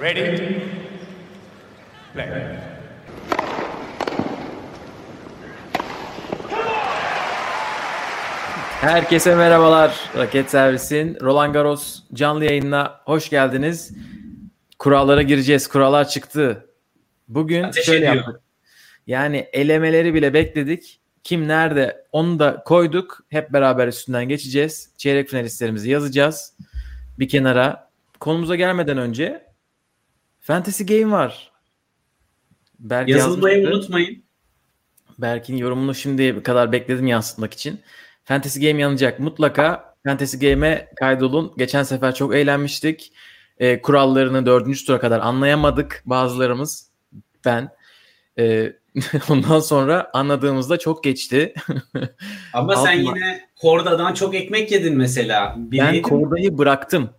Ready? Play. Herkese merhabalar. Raket Servis'in Roland Garros canlı yayınına hoş geldiniz. Kurallara gireceğiz. Kurallar çıktı. Bugün Ateş şöyle ediyor. yaptık. Yani elemeleri bile bekledik. Kim nerede onu da koyduk. Hep beraber üstünden geçeceğiz. Çeyrek finalistlerimizi yazacağız. Bir kenara. Konumuza gelmeden önce Fantasy Game var. Berk Yazılmayı yazmıştı. unutmayın. Berk'in yorumunu şimdiye kadar bekledim yansıtmak için. Fantasy Game yanacak. Mutlaka Fantasy Game'e kaydolun. Geçen sefer çok eğlenmiştik. Ee, kurallarını dördüncü tura kadar anlayamadık bazılarımız. Ben. Ee, ondan sonra anladığımızda çok geçti. Ama sen yine Korda'dan çok ekmek yedin mesela. Bir ben. Korda'yı bıraktım.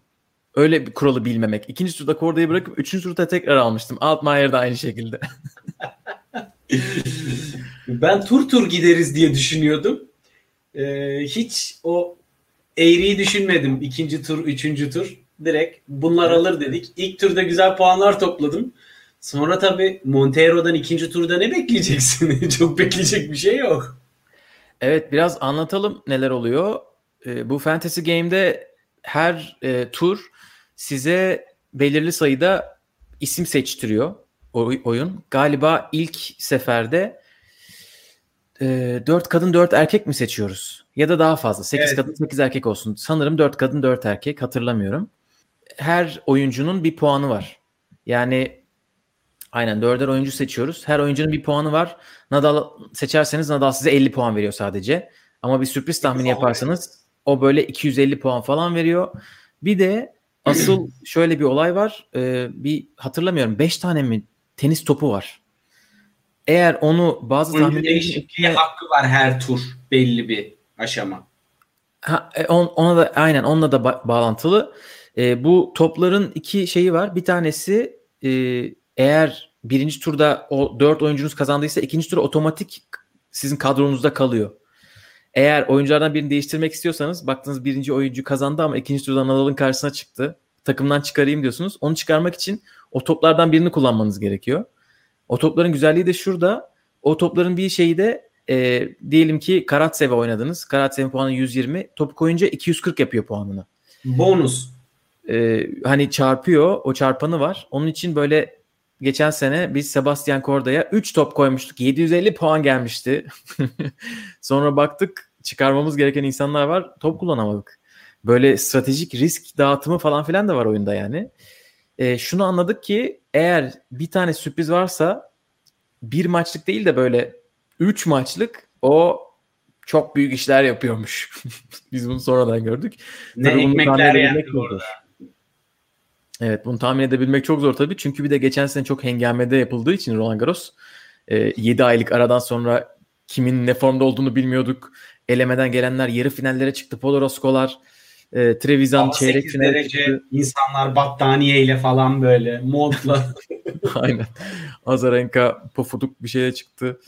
Öyle bir kuralı bilmemek. İkinci turda Korda'yı bırakıp üçüncü turda tekrar almıştım. Altmaier de aynı şekilde. Ben tur tur gideriz diye düşünüyordum. Ee, hiç o eğriyi düşünmedim. İkinci tur, üçüncü tur. Direkt bunlar alır dedik. İlk turda güzel puanlar topladım. Sonra tabii Montero'dan ikinci turda ne bekleyeceksin? çok bekleyecek bir şey yok. Evet biraz anlatalım neler oluyor. Ee, bu Fantasy Game'de her e, tur size belirli sayıda isim seçtiriyor oy- oyun. Galiba ilk seferde e, 4 kadın 4 erkek mi seçiyoruz? Ya da daha fazla. 8 Evet. kadın 8 erkek olsun. Sanırım 4 kadın 4 erkek hatırlamıyorum. Her oyuncunun bir puanı var. Yani aynen 4'er oyuncu seçiyoruz. Her oyuncunun bir puanı var. Nadal seçerseniz Nadal size 50 puan veriyor sadece. Ama bir sürpriz tahmini yaparsanız o böyle 250 puan falan veriyor. Bir de asıl şöyle bir olay var. Ee, bir hatırlamıyorum 5 tane mi tenis topu var. Eğer onu bazı tahminlerin değişikliğe hakkı var her tur belli bir aşama. Ha, e, on- ona da aynen onunla da ba- bağlantılı. E, bu topların iki şeyi var. Bir tanesi e, eğer birinci turda o dört oyuncunuz kazandıysa ikinci tur otomatik sizin kadronuzda kalıyor. Eğer oyunculardan birini değiştirmek istiyorsanız baktınız birinci oyuncu kazandı ama ikinci turda Nadal'ın karşısına çıktı. Takımdan çıkarayım diyorsunuz. Onu çıkarmak için o toplardan birini kullanmanız gerekiyor. O topların güzelliği de şurada. O topların bir şeyi de e, diyelim ki Karatsev'e oynadınız. Karatsev'in puanı 120. Topu koyunca 240 yapıyor puanını. Bonus. E, hani çarpıyor. O çarpanı var. Onun için böyle geçen sene biz Sebastian Korda'ya 3 top koymuştuk. 750 puan gelmişti. Sonra baktık çıkarmamız gereken insanlar var. Top kullanamadık. Böyle stratejik risk dağıtımı falan filan da var oyunda yani. E, şunu anladık ki eğer bir tane sürpriz varsa bir maçlık değil de böyle 3 maçlık o çok büyük işler yapıyormuş. Biz bunu sonradan gördük. Ne Tabii ekmekler arada. zor. Evet bunu tahmin edebilmek çok zor tabii. Çünkü bir de geçen sene çok hengamede yapıldığı için Roland Garros 7 aylık aradan sonra kimin ne formda olduğunu bilmiyorduk. Elemeden gelenler yarı finallere çıktı. Podoroskolar, e, Trevisan çeyrek 8 finale derece çıktı. insanlar battaniyeyle falan böyle montla. Aynen. Azarenka pofuduk bir şeye çıktı.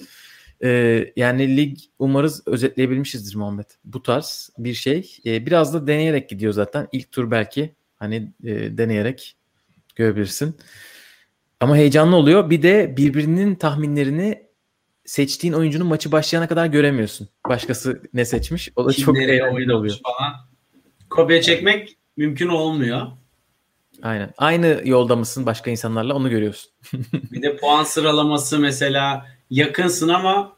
Ee, yani lig umarız özetleyebilmişizdir Muhammed. Bu tarz bir şey. Ee, biraz da deneyerek gidiyor zaten. İlk tur belki hani e, deneyerek görebilirsin. Ama heyecanlı oluyor. Bir de birbirinin tahminlerini seçtiğin oyuncunun maçı başlayana kadar göremiyorsun. Başkası ne seçmiş? O da Kim çok eğlenceli oluyor. falan. Kopya çekmek mümkün olmuyor. Aynen. Aynı yolda mısın başka insanlarla onu görüyorsun. Bir de puan sıralaması mesela yakınsın ama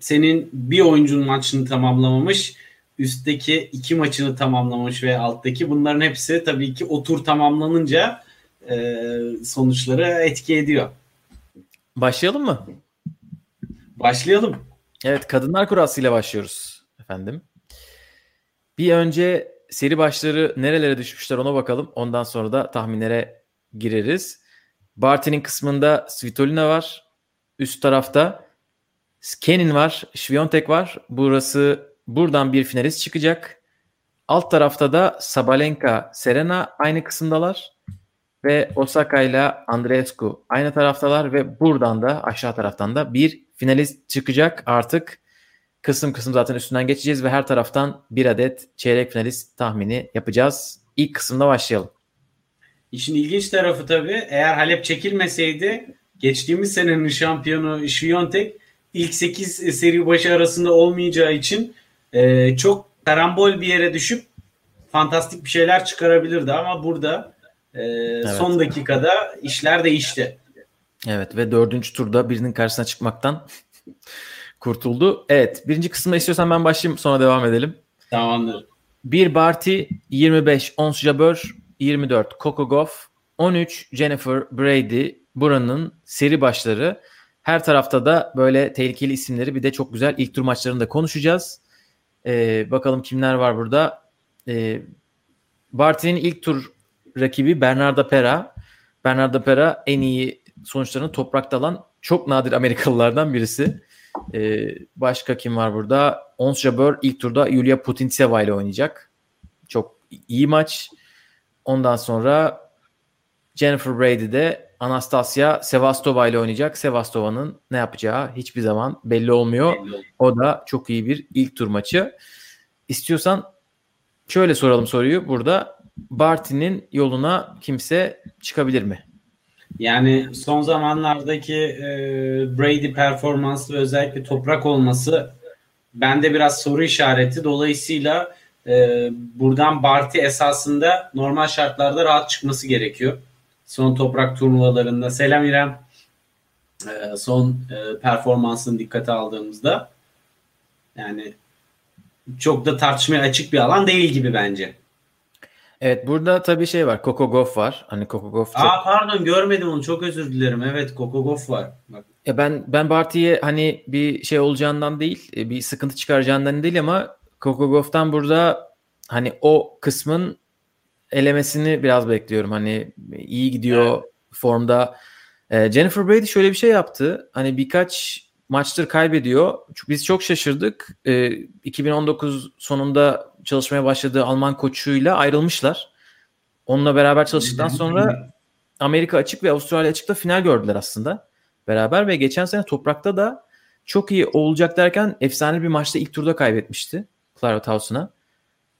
senin bir oyuncunun maçını tamamlamamış. Üstteki iki maçını tamamlamış ve alttaki bunların hepsi tabii ki o tur tamamlanınca e, sonuçları etki ediyor. Başlayalım mı? Başlayalım. Evet kadınlar kurasıyla başlıyoruz efendim. Bir önce seri başları nerelere düşmüşler ona bakalım. Ondan sonra da tahminlere gireriz. Barty'nin kısmında Svitolina var. Üst tarafta Skenin var. Sviontek var. Burası buradan bir finalist çıkacak. Alt tarafta da Sabalenka, Serena aynı kısımdalar. Ve Osaka ile Andreescu aynı taraftalar ve buradan da aşağı taraftan da bir finalist çıkacak artık. Kısım kısım zaten üstünden geçeceğiz ve her taraftan bir adet çeyrek finalist tahmini yapacağız. İlk kısımda başlayalım. İşin ilginç tarafı tabii eğer Halep çekilmeseydi geçtiğimiz senenin şampiyonu Şviyontek ilk 8 seri başı arasında olmayacağı için e, çok karambol bir yere düşüp fantastik bir şeyler çıkarabilirdi ama burada e, evet. son dakikada işler değişti. Evet ve dördüncü turda birinin karşısına çıkmaktan kurtuldu. Evet birinci kısımda istiyorsan ben başlayayım sonra devam edelim. Tamamdır. 1 Barty 25 Ons Jabeur 24 Coco Goff 13 Jennifer Brady buranın seri başları. Her tarafta da böyle tehlikeli isimleri bir de çok güzel ilk tur maçlarını da konuşacağız. Ee, bakalım kimler var burada. Ee, Barty'nin ilk tur rakibi Bernardo Pera. Bernardo Pera en iyi sonuçlarını toprakta alan çok nadir Amerikalılardan birisi. Ee, başka kim var burada? Ons Jabeur ilk turda Yulia Putintseva ile oynayacak. Çok iyi maç. Ondan sonra Jennifer Brady de Anastasia Sevastova ile oynayacak. Sevastova'nın ne yapacağı hiçbir zaman belli olmuyor. O da çok iyi bir ilk tur maçı. İstiyorsan şöyle soralım soruyu burada. Barty'nin yoluna kimse çıkabilir mi? Yani son zamanlardaki e, Brady performansı ve özellikle toprak olması bende biraz soru işareti. Dolayısıyla e, buradan Barty esasında normal şartlarda rahat çıkması gerekiyor. Son toprak turnuvalarında. Selam İrem. E, son e, performansını dikkate aldığımızda yani çok da tartışmaya açık bir alan değil gibi bence. Evet burada tabii şey var. Coco Goff var. Hani Coco Goff çok... Aa pardon görmedim onu. Çok özür dilerim. Evet Coco Goff var. Bak. Ya ben ben Barty'ye hani bir şey olacağından değil, e, bir sıkıntı çıkaracağından değil ama Coco Goff'tan burada hani o kısmın elemesini biraz bekliyorum. Hani iyi gidiyor evet. formda. Ee, Jennifer Brady şöyle bir şey yaptı. Hani birkaç maçtır kaybediyor. Biz çok şaşırdık. Ee, 2019 sonunda çalışmaya başladığı Alman koçuyla ayrılmışlar. Onunla beraber çalıştıktan sonra Amerika açık ve Avustralya açıkta final gördüler aslında beraber ve geçen sene toprakta da çok iyi olacak derken efsane bir maçta ilk turda kaybetmişti Clara Towson'a.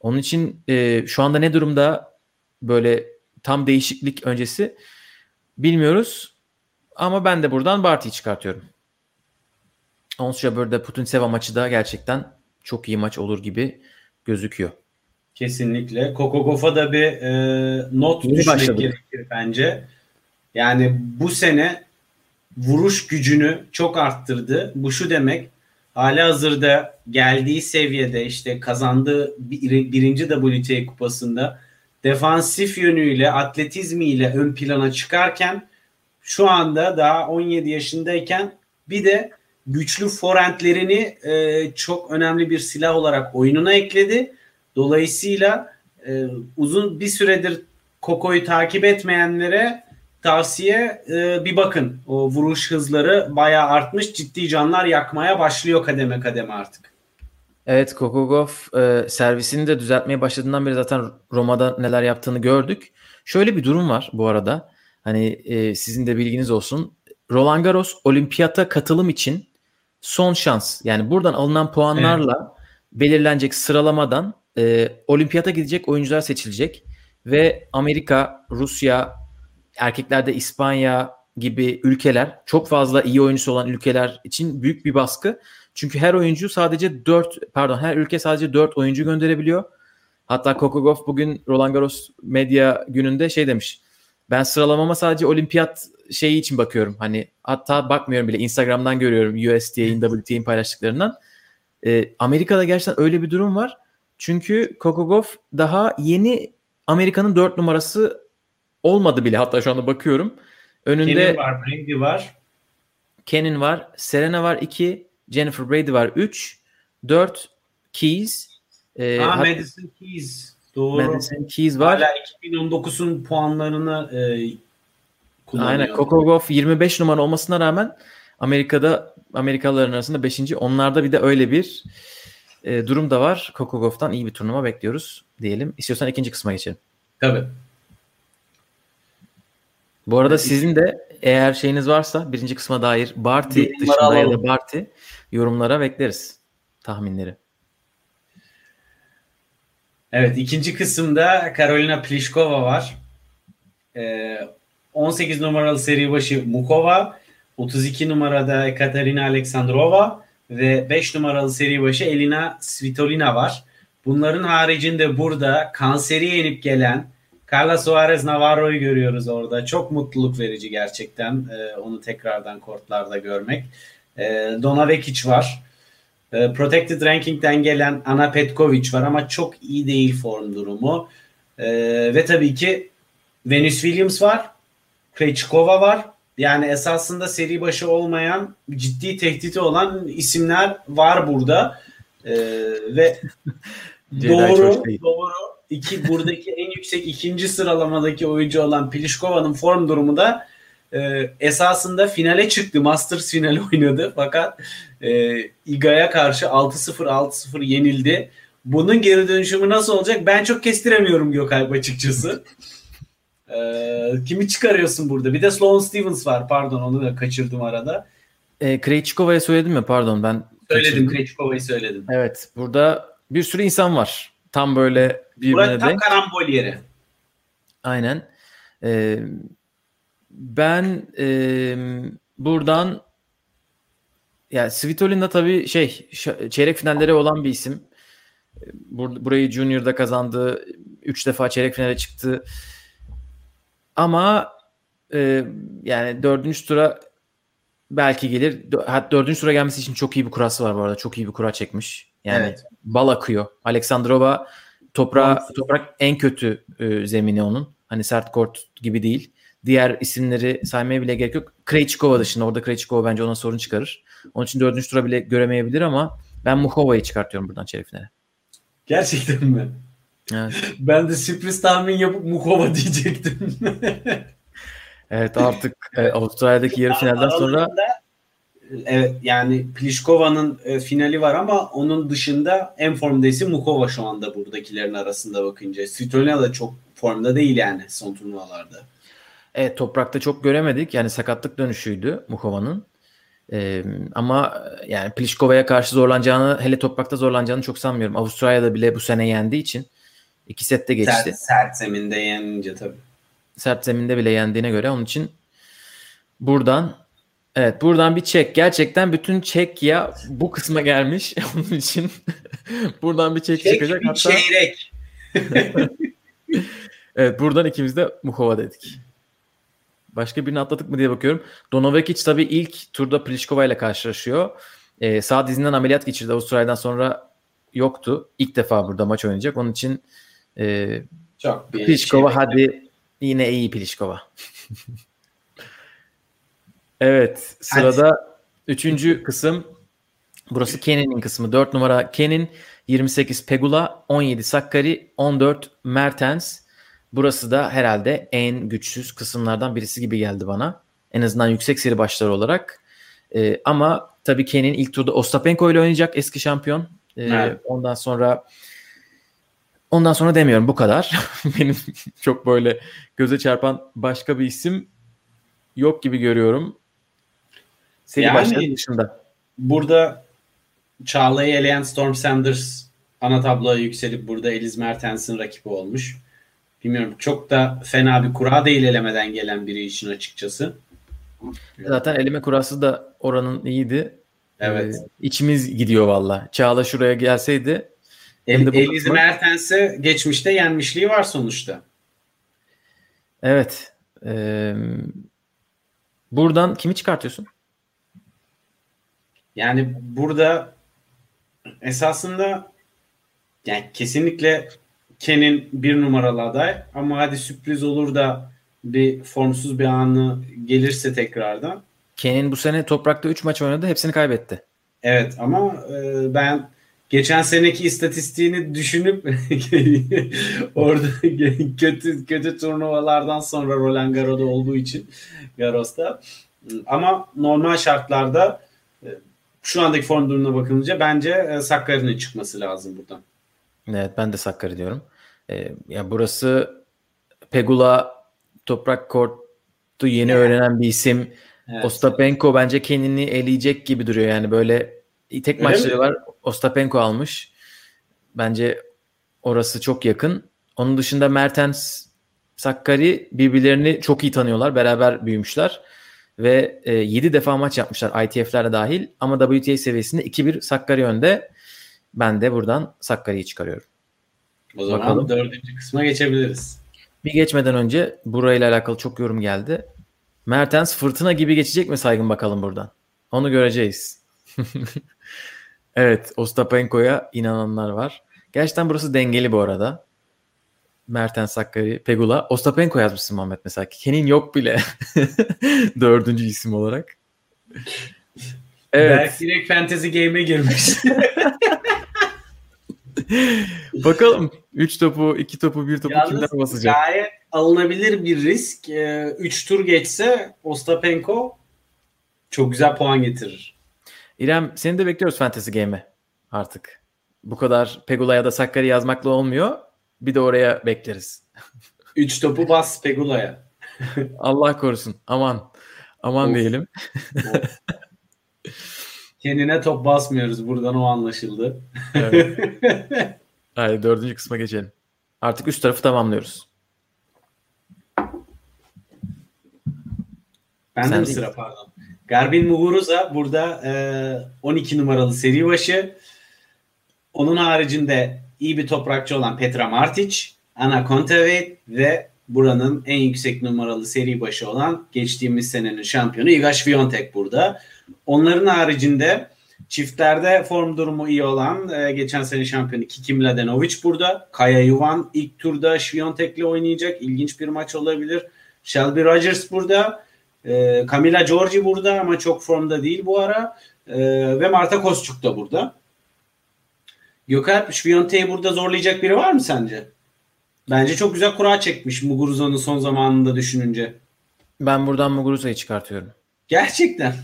Onun için e, şu anda ne durumda böyle tam değişiklik öncesi bilmiyoruz. Ama ben de buradan Barty'yi çıkartıyorum. Ons Jabeur'de Putin Seva maçı da gerçekten çok iyi maç olur gibi gözüküyor. Kesinlikle. Kokogof'a da bir e, not Yeni düşmek başladık. gerekir bence. Yani bu sene vuruş gücünü çok arttırdı. Bu şu demek hali hazırda geldiği seviyede işte kazandığı bir, birinci WTA kupasında defansif yönüyle atletizmiyle ön plana çıkarken şu anda daha 17 yaşındayken bir de güçlü forentlerini e, çok önemli bir silah olarak oyununa ekledi. Dolayısıyla e, uzun bir süredir Koko'yu takip etmeyenlere tavsiye e, bir bakın. O vuruş hızları bayağı artmış. Ciddi canlar yakmaya başlıyor kademe kademe artık. Evet Kokogov e, servisini de düzeltmeye başladığından beri zaten Roma'da neler yaptığını gördük. Şöyle bir durum var bu arada. Hani e, sizin de bilginiz olsun. Roland Garros olimpiyata katılım için son şans. Yani buradan alınan puanlarla evet. belirlenecek sıralamadan e, olimpiyata gidecek oyuncular seçilecek. Ve Amerika, Rusya, erkeklerde İspanya gibi ülkeler çok fazla iyi oyuncusu olan ülkeler için büyük bir baskı. Çünkü her oyuncu sadece 4 pardon her ülke sadece 4 oyuncu gönderebiliyor. Hatta Kokogov bugün Roland Garros medya gününde şey demiş. Ben sıralamama sadece olimpiyat şeyi için bakıyorum. Hani hatta bakmıyorum bile Instagram'dan görüyorum USDA'in, WTA'in paylaştıklarından. Ee, Amerika'da gerçekten öyle bir durum var. Çünkü Kokogov daha yeni Amerika'nın 4 numarası olmadı bile. Hatta şu anda bakıyorum. Önünde Kenin var, Brady var. Kenin var, Serena var 2, Jennifer Brady var 3, 4 Keys. E, Aa, hat- Madison Keys. Doğru. Madison Keys var. Hala 2019'un puanlarını e, kullanıyor. Aynen. Coco Gauff 25 numara olmasına rağmen Amerika'da Amerikalıların arasında 5. Onlarda bir de öyle bir e, durum da var. Coco Gauff'tan iyi bir turnuva bekliyoruz diyelim. İstiyorsan ikinci kısma geçelim. Tabii. Bu arada sizin de eğer şeyiniz varsa birinci kısma dair Barty dışında ya da Barty yorumlara bekleriz tahminleri. Evet ikinci kısımda Karolina Pliskova var. e, 18 numaralı seri başı Mukova, 32 numarada Ekaterina Aleksandrova ve 5 numaralı seri başı Elina Svitolina var. Bunların haricinde burada kanseri yenip gelen Carla Suarez Navarro'yu görüyoruz orada. Çok mutluluk verici gerçekten e, onu tekrardan kortlarda görmek. E, Dona Vekic var. E, Protected Ranking'den gelen Ana Petkovic var ama çok iyi değil form durumu. E, ve tabii ki Venus Williams var. Krejcikova var. Yani esasında seri başı olmayan ciddi tehditi olan isimler var burada. E, ve doğru doğru iki buradaki en yüksek ikinci sıralamadaki oyuncu olan Pliškova'nın form durumu da e, esasında finale çıktı. Masters finali oynadı fakat e, Iga'ya karşı 6-0 6-0 yenildi. Bunun geri dönüşümü nasıl olacak? Ben çok kestiremiyorum Gökalp açıkçası. E, kimi çıkarıyorsun burada? Bir de Sloane Stevens var. Pardon onu da kaçırdım arada. E, Krejcikova'ya söyledim mi? Pardon ben Söyledim. Krejcikova'yı söyledim. Evet. Burada bir sürü insan var. Tam böyle birbirine Burası tam denk. karambol yeri. Aynen. Ee, ben e, buradan ya Svitolina tabii şey çeyrek finalleri olan bir isim. Bur- burayı Junior'da kazandı. Üç defa çeyrek finale çıktı. Ama e, yani dördüncü tura belki gelir. Dördüncü tura gelmesi için çok iyi bir kurası var bu arada. Çok iyi bir kura çekmiş. Yani Evet. bal akıyor. Aleksandrova toprağı, Doğru. toprak en kötü e, zemini onun. Hani sert kort gibi değil. Diğer isimleri saymaya bile gerek yok. Krejcikova dışında. Orada Krejcikova bence ona sorun çıkarır. Onun için dördüncü tura bile göremeyebilir ama ben Muhova'yı çıkartıyorum buradan çeyrek finale. Gerçekten mi? Evet. Ben de sürpriz tahmin yapıp Mukova diyecektim. evet artık e, Avustralya'daki yarı finalden sonra evet yani Pliškova'nın e, finali var ama onun dışında en formda Mukova şu anda buradakilerin arasında bakınca. Svitolina da çok formda değil yani son turnuvalarda. Evet toprakta çok göremedik. Yani sakatlık dönüşüydü Muhova'nın. Ee, ama yani Pliškova'ya karşı zorlanacağını hele toprakta zorlanacağını çok sanmıyorum. Avustralya'da bile bu sene yendiği için iki sette geçti. Sert, sert zeminde yenince tabii. Sert zeminde bile yendiğine göre onun için buradan evet buradan bir çek. Gerçekten bütün çek ya bu kısma gelmiş. onun için buradan bir çek, Çek çıkacak. bir Hatta çeyrek. Evet buradan ikimiz de Muhova dedik. Başka birini atladık mı diye bakıyorum. Donovekic tabii ilk turda Pliškova ile karşılaşıyor. Ee, sağ dizinden ameliyat geçirdi. Avustralya'dan sonra yoktu. İlk defa burada maç oynayacak. Onun için e, Çok bir Pliškova çeyrek. hadi yine iyi Pliškova. evet sırada üçüncü kısım. Burası Kenin'in kısmı. 4 numara Kenin, 28 Pegula, 17 Sakkari, 14 Mertens. Burası da herhalde en güçsüz kısımlardan birisi gibi geldi bana. En azından yüksek seri başları olarak. Ee, ama tabii Kenin ilk turda Ostapenko ile oynayacak eski şampiyon. Ee, Evet. Ondan sonra ondan sonra demiyorum bu kadar. Benim çok böyle göze çarpan başka bir isim yok gibi görüyorum. Seri Yani- başları dışında. Burada Çağla'yı eleyen Storm Sanders ana tabloya yükselip burada Eliz Mertens'in rakibi olmuş. Bilmiyorum çok da fena bir kura değil elemeden gelen biri için açıkçası. Zaten elime kurası da oranın iyiydi. Evet. Ee, içimiz gidiyor valla. Çağla şuraya gelseydi El, kısmı- Mertens'e geçmişte yenmişliği var sonuçta. Evet. Ee, buradan kimi çıkartıyorsun? Yani burada esasında yani kesinlikle Ken'in bir numaralı aday ama hadi sürpriz olur da bir formsuz bir anı gelirse tekrardan. Ken'in bu sene toprakta 3 maç oynadı. Hepsini kaybetti. Evet ama e, ben geçen seneki istatistiğini düşünüp orada kötü kötü turnuvalardan sonra Roland Garros'da olduğu için Garros'ta ama normal şartlarda e, şu andaki form durumuna bakılınca bence e, Sakkari'nin çıkması lazım buradan. Evet ben de Sakkari diyorum. Ee, ya burası Pegula toprak kortu yeni öğrenen bir isim. Evet. Ostapenko bence kendini eleyecek gibi duruyor yani böyle tek Öyle maçları mi? var. Ostapenko almış. Bence orası çok yakın. Onun dışında Mertens Sakkari birbirlerini çok iyi tanıyorlar. Beraber büyümüşler. Ve e, 7 defa maç yapmışlar ITF'lerle dahil. Ama WTA seviyesinde 2-1 Sakkari önde. Ben de buradan Sakkari'yi çıkarıyorum. O zaman Bakalım. dördüncü kısma geçebiliriz. Bir geçmeden önce burayla alakalı çok yorum geldi. Mertens fırtına gibi geçecek mi saygın bakalım buradan? Onu göreceğiz. evet Ostapenko'ya inananlar var. Gerçekten burası dengeli bu arada. Mertens, Sakkari, Pegula. Ostapenko yazmışsın Muhammed mesela. Kenin yok bile. Dördüncü isim olarak. Evet. Belki direkt fantasy game'e girmiş. Bakalım 3 topu, 2 topu, 1 topu kimler Yalnız basacak? gayet alınabilir bir risk. 3 tur geçse Ostapenko çok güzel puan getirir. İrem seni de bekliyoruz Fantasy Game'e artık. Bu kadar Pegula ya da Sakkari yazmakla olmuyor. Bir de oraya bekleriz. 3 topu bas Pegula'ya. Allah korusun. Aman. Aman Of. diyelim. Of. Kendine top basmıyoruz. Buradan o anlaşıldı. Evet. Haydi dördüncü kısma geçelim. Artık üst tarafı tamamlıyoruz. Bende Sen mi değil. sıra pardon. Garbin Muguruza burada e, 12 numaralı seri başı. Onun haricinde iyi bir toprakçı olan Petra Martic, Ana Kontaveit ve buranın en yüksek numaralı seri başı olan geçtiğimiz senenin şampiyonu Iga Swiatek burada. Onların haricinde çiftlerde form durumu iyi olan e, geçen sene şampiyonu Kiki Mladenovic burada. Kaya Yuvan ilk turda Swiatek'le oynayacak. İlginç bir maç olabilir. Shelby Rogers burada. E, Camila Giorgi burada ama çok formda değil bu ara. E, ve Marta Kostyuk da burada. Gökalp Şviyonte'yi burada zorlayacak biri var mı sence? Bence çok güzel kura çekmiş Muguruza'nın son zamanında düşününce. Ben buradan Muguruza'yı çıkartıyorum. Gerçekten.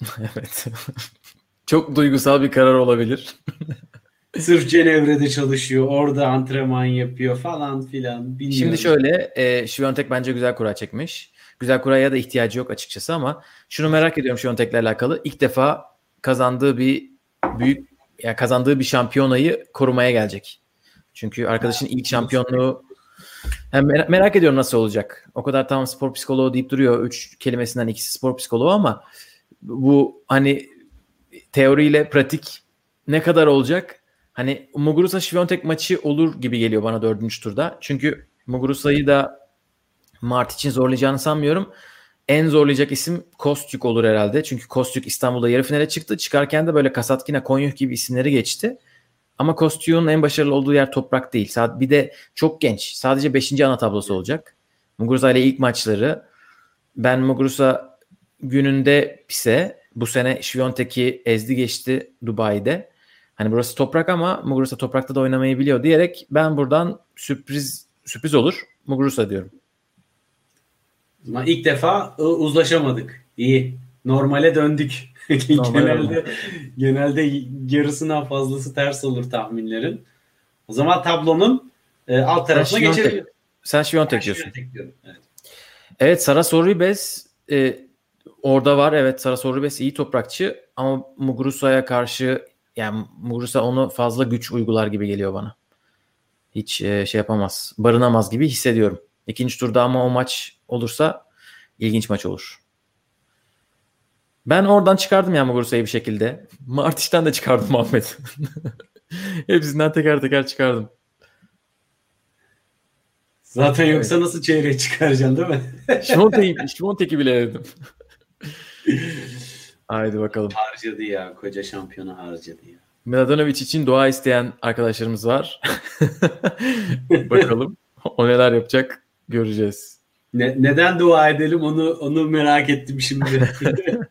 evet. Çok duygusal bir karar olabilir. Sırf Cenevre'de çalışıyor. Orada antrenman yapıyor falan filan. Bilmiyorum. Şimdi şöyle, e, Şiviyontek bence güzel kura çekmiş. Güzel kuraya da ihtiyacı yok açıkçası ama şunu merak ediyorum Şiviyontek'le alakalı. İlk defa kazandığı bir büyük ya kazandığı bir şampiyonayı korumaya gelecek. Çünkü arkadaşın ilk şampiyonluğu hem mer- merak ediyorum nasıl olacak. O kadar tamam spor psikoloğu deyip duruyor. Üç kelimesinden ikisi spor psikoloğu ama bu hani teoriyle pratik ne kadar olacak? Hani Muguruza Şiviyontek maçı olur gibi geliyor bana dördüncü turda. Çünkü Muguruza'yı da Mart için zorlayacağını sanmıyorum. En zorlayacak isim Kostyuk olur herhalde. Çünkü Kostyuk İstanbul'da yarı finale çıktı. Çıkarken de böyle Kasatkina, Konyuk gibi isimleri geçti. Ama Kostyuk'un en başarılı olduğu yer toprak değil. Bir de çok genç. Sadece 5. ana tablosu olacak. Muguruza ile ilk maçları. Ben Muguruza gününde ise bu sene Şviyontek'i ezdi geçti Dubai'de. Hani burası toprak ama Muguruza toprakta da oynamayı biliyor diyerek ben buradan sürpriz sürpriz olur Muguruza diyorum. Ama ilk defa uzlaşamadık. İyi. Normale döndük. Genelde genelde yarısından fazlası ters olur tahminlerin. O zaman tablonun e, alt tarafına geçelim. Sen Şviyontek Ben diyorsun. Diyorum. Evet. Evet Sara Sorribes e, orada var. Evet Sara Sorribes iyi toprakçı ama Muguruza'ya karşı yani Muguruza onu fazla güç uygular gibi geliyor bana. Hiç e, şey yapamaz. Barınamaz gibi hissediyorum. İkinci turda ama o maç olursa ilginç maç olur. Ben oradan çıkardım ya Muguruza'yı bir şekilde. Martiş'ten de çıkardım Muhammed. Hepsinden teker teker çıkardım. Zaten yoksa nasıl çeyreğe çıkaracaksın değil mi? Şivontek'i Şivontek'i bile dedim. Haydi bakalım. harcadı ya. Koca şampiyonu harcadı ya. Mladenovic için dua isteyen arkadaşlarımız var. Bakalım o neler yapacak göreceğiz. Ne, neden dua edelim onu onu merak ettim şimdi.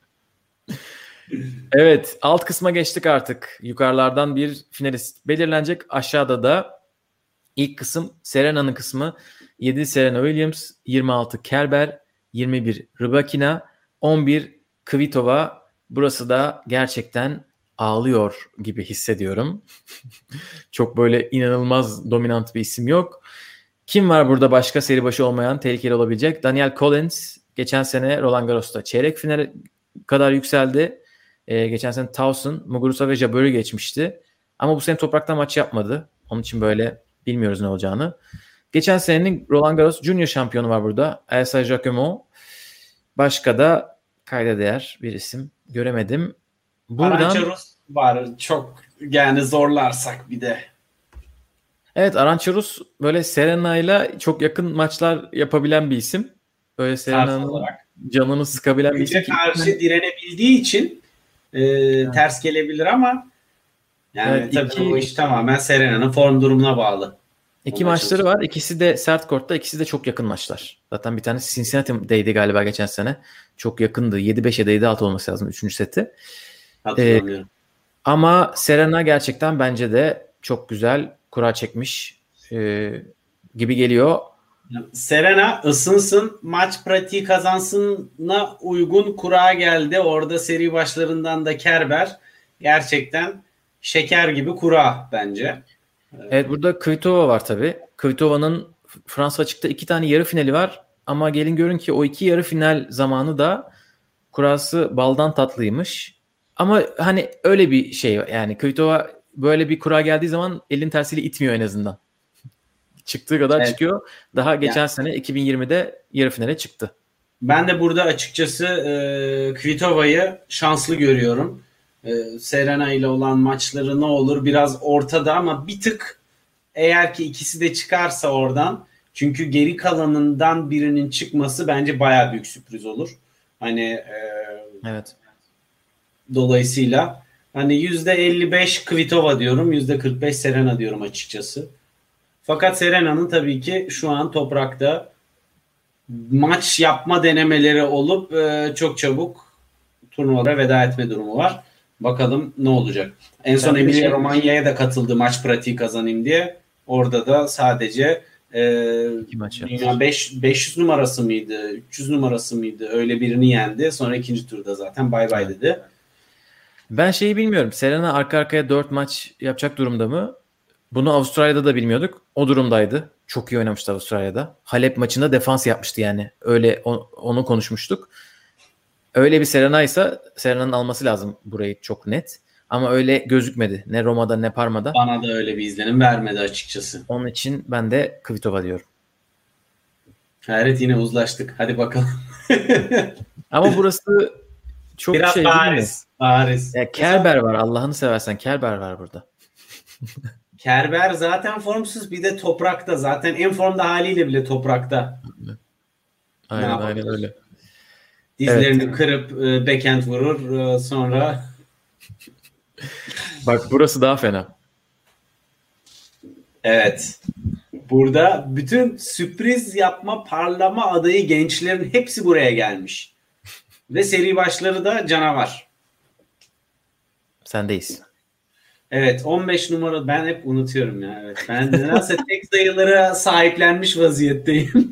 Evet alt kısma geçtik artık. Yukarılardan bir finalist belirlenecek. Aşağıda da ilk kısım Serena'nın kısmı. 7 Serena Williams, 26 Kerber, 21 Rybakina, 11 Kvitova. Burası da gerçekten ağlıyor gibi hissediyorum. Çok böyle inanılmaz dominant bir isim yok. Kim var burada başka seri başı olmayan tehlikeli olabilecek? Daniel Collins geçen sene Roland Garros'ta çeyrek finale kadar yükseldi. Ee, geçen sene Towson, Muguruza ve Jabber'ı geçmişti. Ama bu sene toprakta maç yapmadı. Onun için böyle bilmiyoruz ne olacağını. Geçen senenin Roland Garros Junior şampiyonu var burada. Elsa Giacomo. Başka da kayda değer bir isim göremedim. Buradan Arançarus var. Çok yani zorlarsak bir de. Evet Arançarus böyle Serena ile çok yakın maçlar yapabilen bir isim. Böyle Serena'nın canını sıkabilen bir isim. karşı direnebildiği için e, ters gelebilir ama yani evet, tabii iki, bu iş tamamen Serena'nın form durumuna bağlı. İki maçları var. İkisi de sert kortta. ikisi de çok yakın maçlar. Zaten bir tanesi Cincinnati'deydi galiba geçen sene. Çok yakındı. 7-5 ya da 7-6 olması lazım 3. seti. Hatırlamıyorum. Ee, ama Serena gerçekten bence de çok güzel kura çekmiş e, gibi geliyor. Serena ısınsın, maç pratiği kazansına uygun kura geldi. Orada seri başlarından da Kerber gerçekten şeker gibi kura bence. Evet burada Kvitova var tabi. Kvitova'nın Fransa açıkta iki tane yarı finali var. Ama gelin görün ki o iki yarı final zamanı da kurası baldan tatlıymış. Ama hani öyle bir şey yani Kvitova böyle bir kura geldiği zaman elin tersiyle itmiyor en azından. Çıktığı kadar evet. çıkıyor. Daha geçen yani. sene 2020'de yarı finale çıktı. Ben de burada açıkçası e, Kvitova'yı şanslı görüyorum. E, Serena ile olan maçları ne olur biraz ortada ama bir tık eğer ki ikisi de çıkarsa oradan çünkü geri kalanından birinin çıkması bence baya büyük sürpriz olur. Hani e, evet. Dolayısıyla hani %55 Kvitova diyorum, %45 Serena diyorum açıkçası. Fakat Serena'nın tabii ki şu an toprakta maç yapma denemeleri olup e, çok çabuk turnuvalara veda etme durumu var. Bakalım ne olacak. En son Emilia şey... Romanya'ya da katıldı maç pratiği kazanayım diye. Orada da sadece e, dünya 5 500 numarası mıydı, 300 numarası mıydı öyle birini yendi. Sonra ikinci turda zaten bay bay dedi. Ben şeyi bilmiyorum. Serena arka arkaya 4 maç yapacak durumda mı? Bunu Avustralya'da da bilmiyorduk. O durumdaydı. Çok iyi oynamıştı Avustralya'da. Halep maçında defans yapmıştı yani. Öyle onu konuşmuştuk. Öyle bir Serena ise Serena'nın alması lazım burayı çok net. Ama öyle gözükmedi. Ne Roma'da ne Parma'da. Bana da öyle bir izlenim vermedi açıkçası. Onun için ben de Kvitova diyorum. Evet yine uzlaştık. Hadi bakalım. Ama burası çok Biraz şey Paris. Paris. Ya Kerber var. Allah'ını seversen Kerber var burada. Kerber zaten formsuz. Bir de toprakta. Zaten en formda haliyle bile toprakta. Aynen aynen öyle. Dizlerini evet. kırıp e, backhand vurur. E, sonra Bak burası daha fena. Evet. Burada bütün sürpriz yapma, parlama adayı gençlerin hepsi buraya gelmiş. Ve seri başları da canavar. Sendeyiz. Evet 15 numara ben hep unutuyorum ya. Evet. Ben nedense tek sayılara sahiplenmiş vaziyetteyim.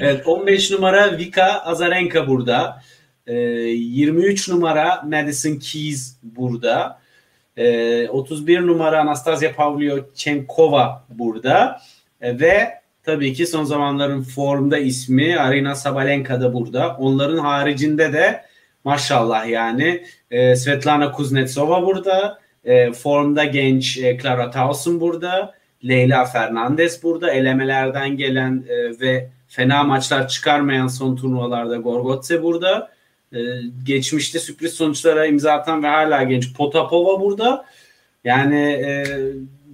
evet 15 numara Vika Azarenka burada. 23 ee, numara Madison Keys burada. 31 ee, numara Anastasia Pavlyuchenkova burada. Ee, ve tabii ki son zamanların formda ismi Arina Sabalenka da burada. Onların haricinde de maşallah yani e, Svetlana Kuznetsova burada. E, formda genç e, Clara Tauson burada. Leyla Fernandez burada. Elemelerden gelen ve fena maçlar çıkarmayan son turnuvalarda Gorgotse burada. Ee, geçmişte sürpriz sonuçlara imza atan ve hala genç Potapova burada. Yani e,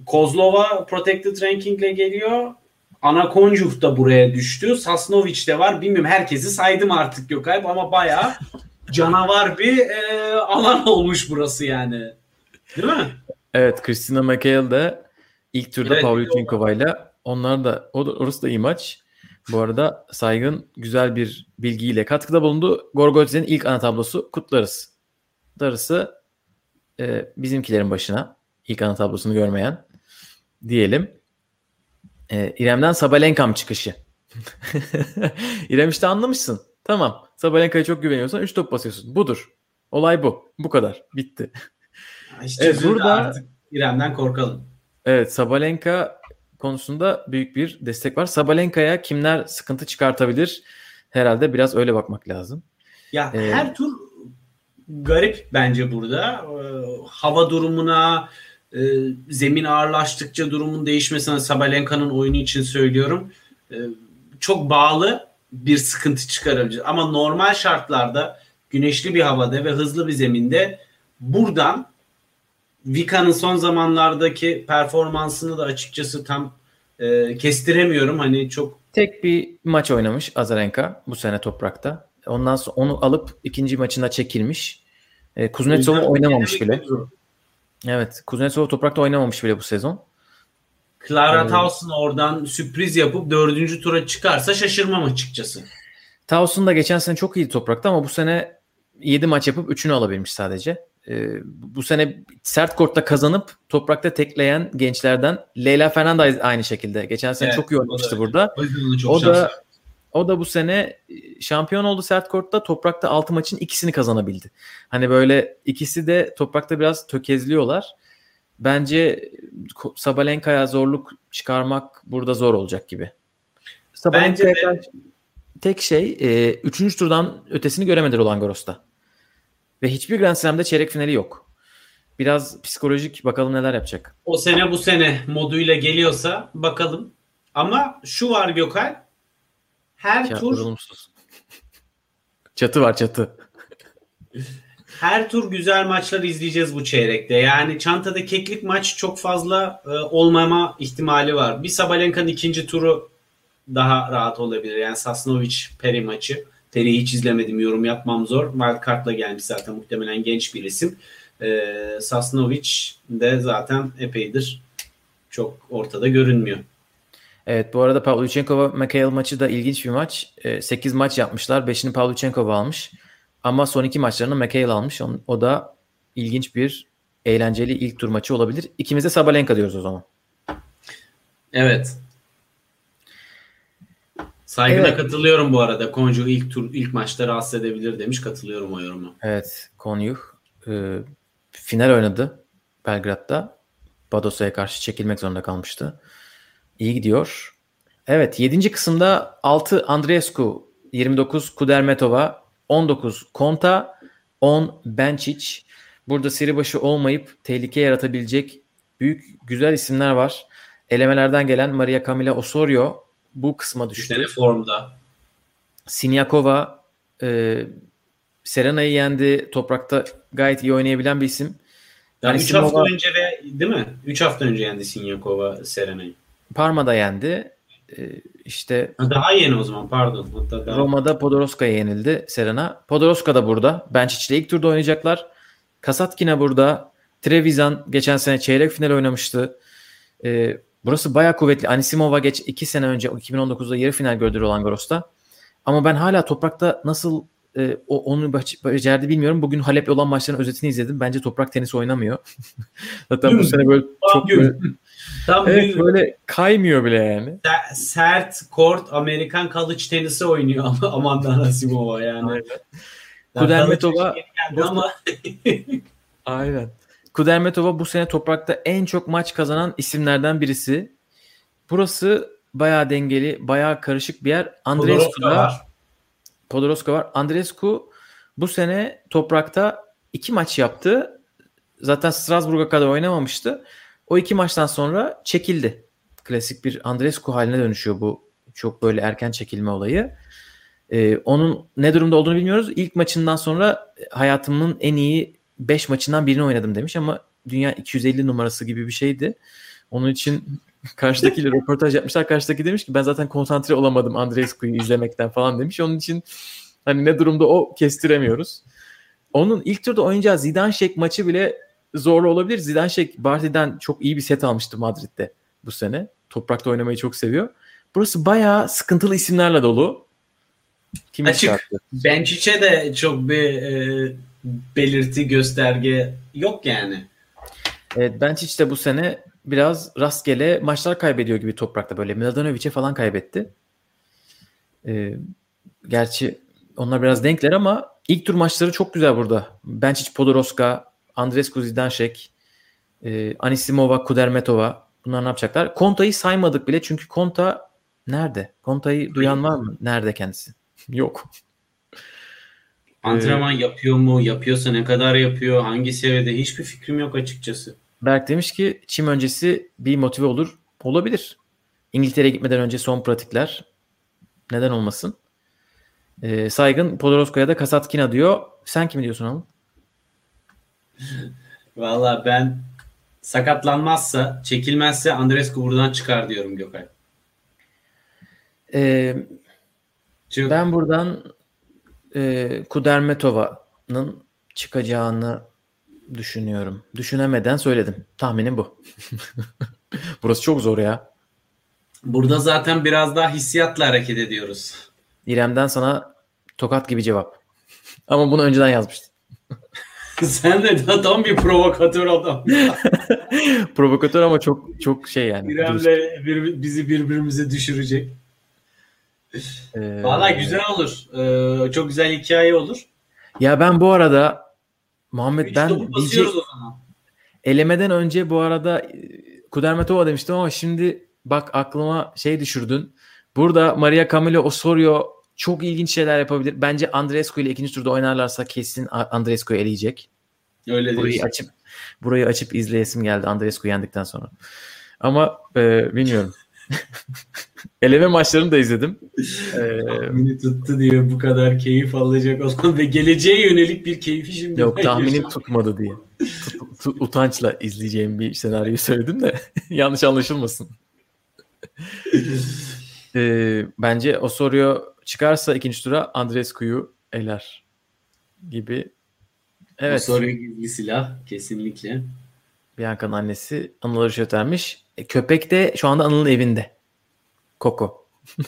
Kozlova Protected Ranking ile geliyor. Ana Konjuh da buraya düştü. Sasnovic de var. Bilmiyorum herkesi saydım artık Gökalp ama bayağı canavar bir e, alan olmuş burası yani. Değil mi? Evet Christina McHale de ilk turda evet, Pavlyuchenkova ile onlar da orası da iyi maç. Bu arada Saygın güzel bir bilgiyle katkıda bulundu. Gorgotze'nin ilk ana tablosu kutlarız. Darısı e, bizimkilerin başına ilk ana tablosunu görmeyen diyelim. E, İrem'den Sabalenkam çıkışı. İrem işte anlamışsın. Tamam. Sabalenka'ya çok güveniyorsan 3 top basıyorsun. Budur. Olay bu. Bu kadar. Bitti. İşte evet, burada artık İrem'den korkalım. Evet Sabalenka konusunda büyük bir destek var. Sabalenka'ya kimler sıkıntı çıkartabilir? Herhalde biraz öyle bakmak lazım. Ya ee, her tur garip bence burada. Ee, hava durumuna, e, zemin ağırlaştıkça durumun değişmesine Sabalenka'nın oyunu için söylüyorum. E, çok bağlı bir sıkıntı çıkarabilir. Ama normal şartlarda güneşli bir havada ve hızlı bir zeminde buradan Vika'nın son zamanlardaki performansını da açıkçası tam e, kestiremiyorum. Hani çok Tek bir maç oynamış Azarenka bu sene toprakta. Ondan sonra onu alıp ikinci maçına çekilmiş. E, Kuznetsov oynamamış bile. Evet, Kuznetsov toprakta oynamamış bile bu sezon. Clara Evet. Towson oradan sürpriz yapıp dördüncü tura çıkarsa şaşırmam açıkçası. Towson da geçen sene çok iyiydi toprakta ama bu sene 7 maç yapıp 3'ünü alabilmiş sadece. Ee, bu sene sert kortta kazanıp toprakta tekleyen gençlerden Leyla Fernandez aynı şekilde. Geçen sene Evet, çok iyi o da oynamıştı burada. O O da o da bu sene e, şampiyon oldu sert kortta. Toprakta 6 maçın ikisini kazanabildi. Hani böyle ikisi de toprakta biraz tökezliyorlar. Bence Sabalenka'ya zorluk çıkarmak burada zor olacak gibi. Sabalenka'ya karşı tek şey e, üçüncü turdan ötesini göremedi Roland Garros'ta. Ve hiçbir Grand Slam'de çeyrek finali yok. Biraz psikolojik bakalım neler yapacak. o sene bu sene moduyla geliyorsa bakalım. Ama şu var Gökhan. Her Kağıt tur olumsuz. çatı var çatı. her tur güzel maçlar izleyeceğiz bu çeyrekte. Yani çantada keklik maç çok fazla e, olmama ihtimali var. Bir Sabalenka'nın ikinci turu daha rahat olabilir. Yani Sasnovic Peri maçı. Peri'yi hiç izlemedim. Yorum yapmam zor. Wildcard'la gelmiş zaten muhtemelen genç bir isim. E, Sasnovic de zaten epeydir çok ortada görünmüyor. Evet bu arada Pavlyuchenkova Mikhail maçı da ilginç bir maç. 8 maç yapmışlar. 5'ini Pavlyuchenkova almış. Ama son iki maçlarını Mikhail almış. O, da ilginç bir eğlenceli ilk tur maçı olabilir. İkimiz de Sabalenka diyoruz o zaman. Evet. Saygına Evet. katılıyorum bu arada. Konju ilk tur ilk maçta rahatsız edebilir demiş. Katılıyorum o yoruma. Evet Konyuh e, final oynadı Belgrad'da. Badosa'ya karşı çekilmek zorunda kalmıştı. İyi gidiyor. Evet 7. kısımda 6 Andreescu, 29 Kudermetova, 19 Konta, 10 Benčić. Burada seri başı olmayıp tehlike yaratabilecek büyük güzel isimler var. Elemelerden gelen Maria Camila Osorio bu kısma düştü. sene formda. Siniakova e, Serena'yı yendi. Toprakta gayet iyi oynayabilen bir isim. Yani Yani 3 hafta önce ve değil mi? 3 hafta önce yendi Sinyakova Serena'yı. Parma'da yendi. E, işte Ha, Daha yeni o zaman pardon. Hatta daha... Roma'da Podoroska'ya yenildi Serena. Podoroska da burada. Benčić ile ilk turda oynayacaklar. Kasatkina burada. Trevisan geçen sene çeyrek final oynamıştı. E, burası bayağı kuvvetli. Anisimova geç 2 sene önce 2019'da yarı final gördü Roland Garros'ta. Ama ben hala toprakta nasıl e, o, onu becerdi bilmiyorum. Bugün Halep'le olan maçların özetini izledim. Bence toprak tenisi oynamıyor. Zaten bu sene böyle çok böyle, Tam evet, bir böyle kaymıyor bile yani. ser- sert kort Amerikan college tenisi oynuyor ama Amanda Anasimova yani. Aynen. Daha Kudermetova- ama Aynen. Kudermetova bu sene toprakta en çok maç kazanan isimlerden birisi. Burası bayağı dengeli, bayağı karışık bir yer. Da var. Podoroska var. Andreescu bu sene toprakta iki maç yaptı. Zaten Strasbourg'a kadar oynamamıştı. O iki maçtan sonra çekildi. Klasik bir Andreescu haline dönüşüyor bu çok böyle erken çekilme olayı. Ee, onun ne durumda olduğunu bilmiyoruz. İlk maçından sonra hayatımın en iyi 5 maçından birini oynadım demiş ama dünya 250 numarası gibi bir şeydi. Onun için karşıdakiyle röportaj yapmışlar. Karşıdaki demiş ki ben zaten konsantre olamadım Andreescu'yu izlemekten falan demiş. Onun için hani ne durumda o kestiremiyoruz. Onun ilk turda oynayacağı Zidanšek maçı bile zorlu olabilir. Zidanšek Barty'den çok iyi bir set almıştı Madrid'de bu sene. Toprakta oynamayı çok seviyor. Burası bayağı sıkıntılı isimlerle dolu. Kim Açık. Benčić'e de çok bir e, belirti gösterge yok yani. Evet Benčić de bu sene biraz rastgele maçlar kaybediyor gibi toprakta böyle. Mladenovic'e falan kaybetti. Ee, gerçi onlar biraz denkler ama ilk tur maçları çok güzel burada. Benčić, Podoroska, Andreescu, Zidanšek, e, Anisimova, Kudermetova bunlar ne yapacaklar? Konta'yı saymadık bile çünkü Konta nerede? Konta'yı duyan var mı? Nerede kendisi? Yok. Antrenman yapıyor mu? Yapıyorsa ne kadar yapıyor? Hangi seviyede? Hiçbir fikrim yok açıkçası. Berk demiş ki çim öncesi bir motive olur. Olabilir. İngiltere'ye gitmeden önce son pratikler. Neden olmasın? Ee, Saygın Podorosko'ya da Kasatkina diyor. Sen kimi diyorsun oğlum? Valla ben sakatlanmazsa, çekilmezse Andrescu buradan çıkar diyorum Gökay. Ee, Çünkü ben buradan e, Kudermetova'nın çıkacağını düşünüyorum. Düşünemeden söyledim. Tahminim bu. Burası çok zor ya. burada zaten biraz daha hissiyatla hareket ediyoruz. İrem'den sana tokat gibi cevap. Ama bunu önceden yazmıştım. Sen de tam bir provokatör adam. Provokatör ama çok çok şey yani. İrem'le bir, bizi birbirimize düşürecek. Ee, Valla güzel olur. Ee, çok güzel hikaye olur. Ya ben bu arada Muhammed Üç ben zaman. elemeden önce bu arada e, Kudermetova demiştim ama şimdi bak aklıma şey düşürdün. Burada Maria Camilo Osorio çok ilginç şeyler yapabilir. Bence Andreescu ile ikinci turda oynarlarsa kesin A- Andreescu'yu eleyecek. Öyle Burayı diyorsun. açıp burayı açıp izleyesim geldi Andreescu yendikten sonra. Ama e, bilmiyorum. Eleme maçlarını da izledim. E, Tahmini tuttu diyor bu kadar keyif alacak olan ve geleceğe yönelik bir keyfi şimdi. yok tahminim tutmadı diye. Tut- tut- utançla izleyeceğim bir senaryoyu söyledim de yanlış anlaşılmasın. E, bence Osorio çıkarsa ikinci tura Andreescu'yu eler gibi. Evet. Bu soruyu gizli silah kesinlikle. Bianca'nın annesi Anıl Arış ötermiş. E, köpek de şu anda Anıl'ın evinde. Koko.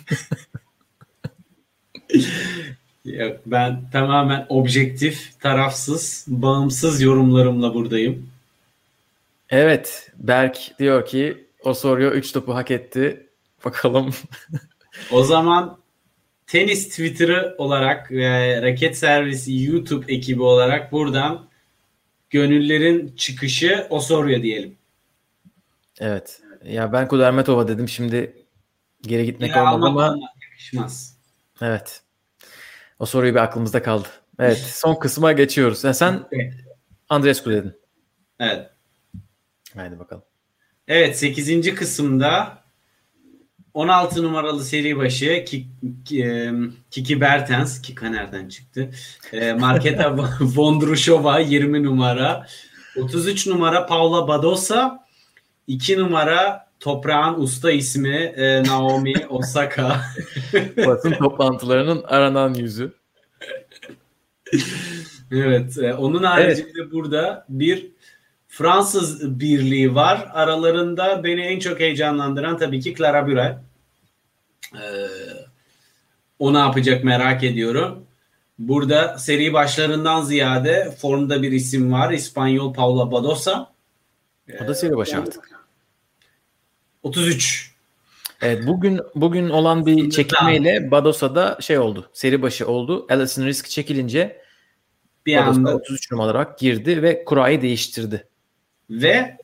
Yok, ben tamamen objektif, tarafsız, bağımsız yorumlarımla buradayım. Evet. Berk diyor ki Osorio 3 topu hak etti. Bakalım. O zaman tenis Twitter'ı olarak ve raket servisi YouTube ekibi olarak buradan gönüllerin çıkışı Osorio diyelim. evet. Ya ben Kudermetova dedim. Şimdi geri gitmek Yine olmadı ama yakışmaz. evet. Osorio bir aklımızda kaldı. Evet. Son kısma geçiyoruz. Yani sen Andreescu dedin. Evet. Haydi bakalım. Evet 8. kısımda 16 numaralı seri başı e, Kiki Bertens, Kika nereden çıktı? E, Marketa Vondrushova 20 numara. 33 numara Paula Badosa. 2 numara toprağın usta ismi e, Naomi Osaka. Basın toplantılarının aranan yüzü. evet e, onun haricinde burada bir Fransız birliği var. Aralarında beni en çok heyecanlandıran tabii ki Clara Burel. Ee, o ne yapacak merak ediyorum. Burada seri başlarından ziyade formda bir isim var. İspanyol Paula Badosa. O da seri başı artık. 33. Evet bugün bugün olan bir çekilmeyle Badosa'da şey oldu. Seri başı oldu. Alison Risk çekilince Bir Badosa anda 33 numara olarak girdi ve kurayı değiştirdi. Ve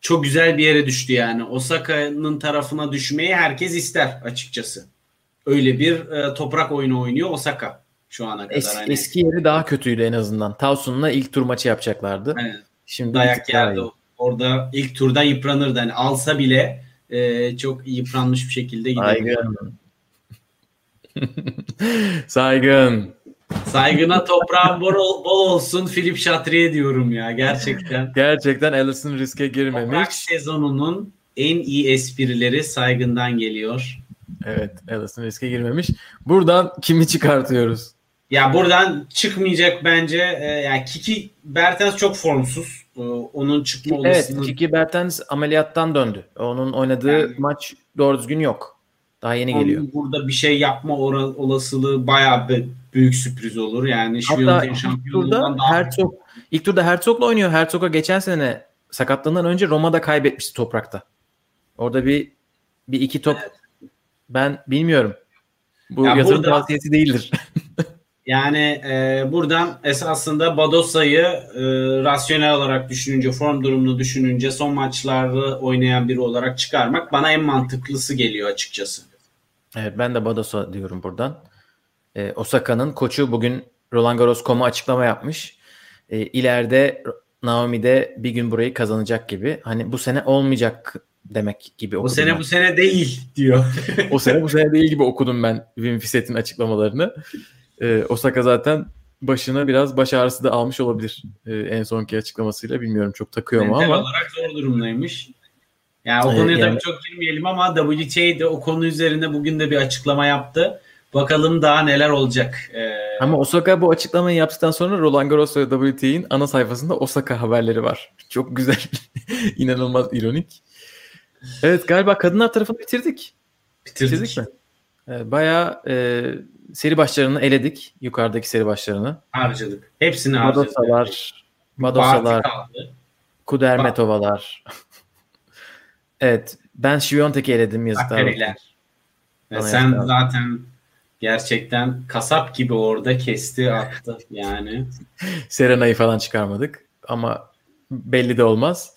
çok güzel bir yere düştü yani. Osaka'nın tarafına düşmeyi herkes ister açıkçası. Öyle bir e, toprak oyunu oynuyor Osaka şu ana kadar. Es- Hani, Eski yeri daha kötüydü en azından. Tavsun'la ilk tur maçı yapacaklardı. Evet. Şimdi dayak yerdi. Orada ilk turda yıpranırdı. Hani alsa bile e, çok yıpranmış bir şekilde gidiyor. Saygın. Saygın. Saygına toprağın bol, bol olsun Filip Şatriye diyorum ya gerçekten. Gerçekten Alison riske girmemiş. Toprak sezonunun en iyi esprileri saygından geliyor. Evet Alison riske girmemiş. Buradan kimi çıkartıyoruz? Ya buradan çıkmayacak bence. E, yani Kiki Bertens çok formsuz. E, onun çıkma Evet olasılığı Kiki Bertens ameliyattan döndü. Onun oynadığı Yani- maç doğru düzgün yok. Daha yeni onun geliyor. burada bir şey yapma olasılığı bayağı bir büyük sürpriz olur. Yani Hatta ilk turda Herzog ilk turda Herzog'la oynuyor. Herzog'a geçen sene sakatlığından önce Roma'da kaybetmişti toprakta. Orada bir bir iki top ben bilmiyorum. Bu Ya yatırım burada- tavsiyesi değildir. Yani e, buradan esasında Badosa'yı e, rasyonel olarak düşününce, form durumunu düşününce son maçlarda oynayan biri olarak çıkarmak bana en mantıklısı geliyor açıkçası. evet ben de Badosa diyorum buradan. Ee, Osaka'nın koçu bugün Roland Garros.com'a açıklama yapmış. Ee, ileride Naomi de bir gün burayı kazanacak gibi. Hani bu sene olmayacak demek gibi O okudum. sene ben. bu sene değil diyor. o sene bu sene değil gibi okudum ben Wim açıklamalarını. Ee, Osaka zaten başına biraz baş ağrısı da almış olabilir. Ee, en sonki açıklamasıyla bilmiyorum çok takıyor mu ama. olarak zor durumdaymış. Yani o konuya yani- tabii çok girmeyelim ama WTA de o konu üzerinde bugün de bir açıklama yaptı. Bakalım daha neler olacak. Ee, Ama Osaka bu açıklamayı yaptıktan sonra Roland Garros ve WTA'nin ana sayfasında Osaka haberleri var. Çok güzel. İnanılmaz ironik. Evet galiba kadınlar tarafını bitirdik. bitirdik. Bitirdik mi? Ee, Bayağı e, seri başlarını eledik. Yukarıdaki seri başlarını. Harcadık. Hepsini harcadık. Madosalar, Madosalar. Kudermetovalar. evet. Ben Şiviyontek'i eledim. Bakteriler. Bana sen yazıklar zaten gerçekten kasap gibi orada kesti attı yani. Serena'yı falan çıkarmadık. Ama belli de olmaz.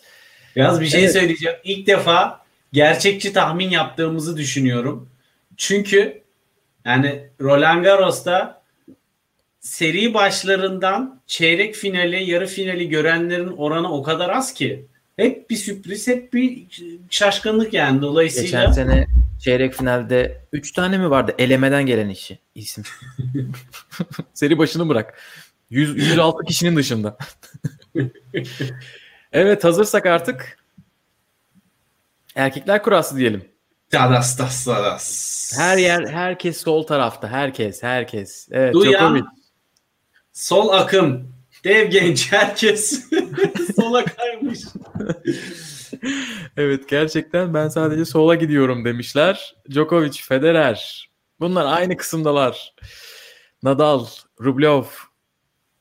Yalnız bir şey Evet. söyleyeceğim. İlk defa gerçekçi tahmin yaptığımızı düşünüyorum. Çünkü yani Roland Garros'ta seri başlarından çeyrek finali, yarı finali görenlerin oranı o kadar az ki. Hep bir sürpriz, hep bir şaşkınlık yani. Dolayısıyla Geçen sene çeyrek finalde 3 tane mi vardı elemeden gelen işi isim. Seri başını bırak. 100, 106 kişinin dışında. evet hazırsak artık erkekler kurası diyelim. Dadas das dadas. Her yer herkes sol tarafta. Herkes herkes. Evet Duyan- Djokovic. Sol akım. Dev genç herkes sola kaymış. Evet gerçekten ben sadece sola gidiyorum demişler. Djokovic, Federer. Bunlar aynı kısımdalar. Nadal, Rublev.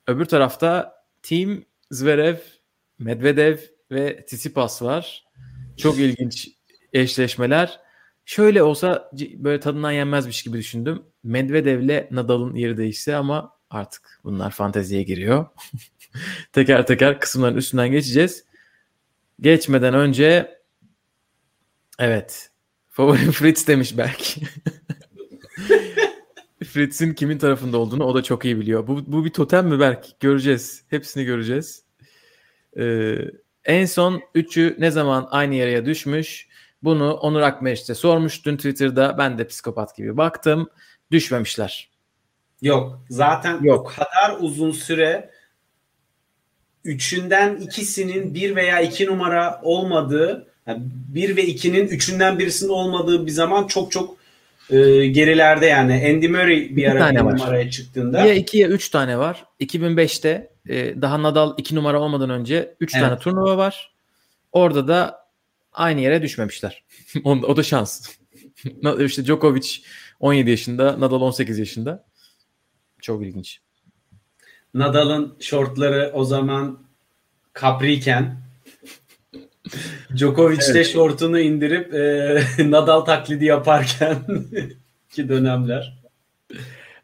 Öbür tarafta Team Zverev, Medvedev ve Tsitsipas var. Çok ilginç eşleşmeler. Şöyle olsa böyle tadından yenmezmiş gibi düşündüm. Medvedev'le Nadal'ın yeri değişse ama artık bunlar fanteziye giriyor. teker teker kısımların üstünden geçeceğiz. Geçmeden önce evet favorim Fritz demiş belki. Fritz'in kimin tarafında olduğunu o da çok iyi biliyor. Bu, bu bir totem mi Berk? Göreceğiz. Hepsini göreceğiz. Ee, en son üçü ne zaman aynı yere düşmüş? Bunu Onur Akmeriç'te sormuş dün Twitter'da. Ben de psikopat gibi baktım. Düşmemişler. Yok. Zaten Yok. o kadar uzun süre üçünden ikisinin bir veya iki numara olmadığı yani bir ve ikinin üçünden birisinin olmadığı bir zaman çok çok e, gerilerde yani. Andy Murray bir İki ara tane bir var. numaraya çıktığında. Ya 2 ya 3 tane var. 2005'te e, daha Nadal 2 numara olmadan önce 3 Evet. tane turnuva var. Orada da aynı yere düşmemişler. o, da şans. İşte Djokovic 17 yaşında, Nadal 18 yaşında. Çok ilginç. Nadal'ın şortları o zaman kapriyken Djokovic de şortunu indirip e, Nadal taklidi yaparken ki dönemler.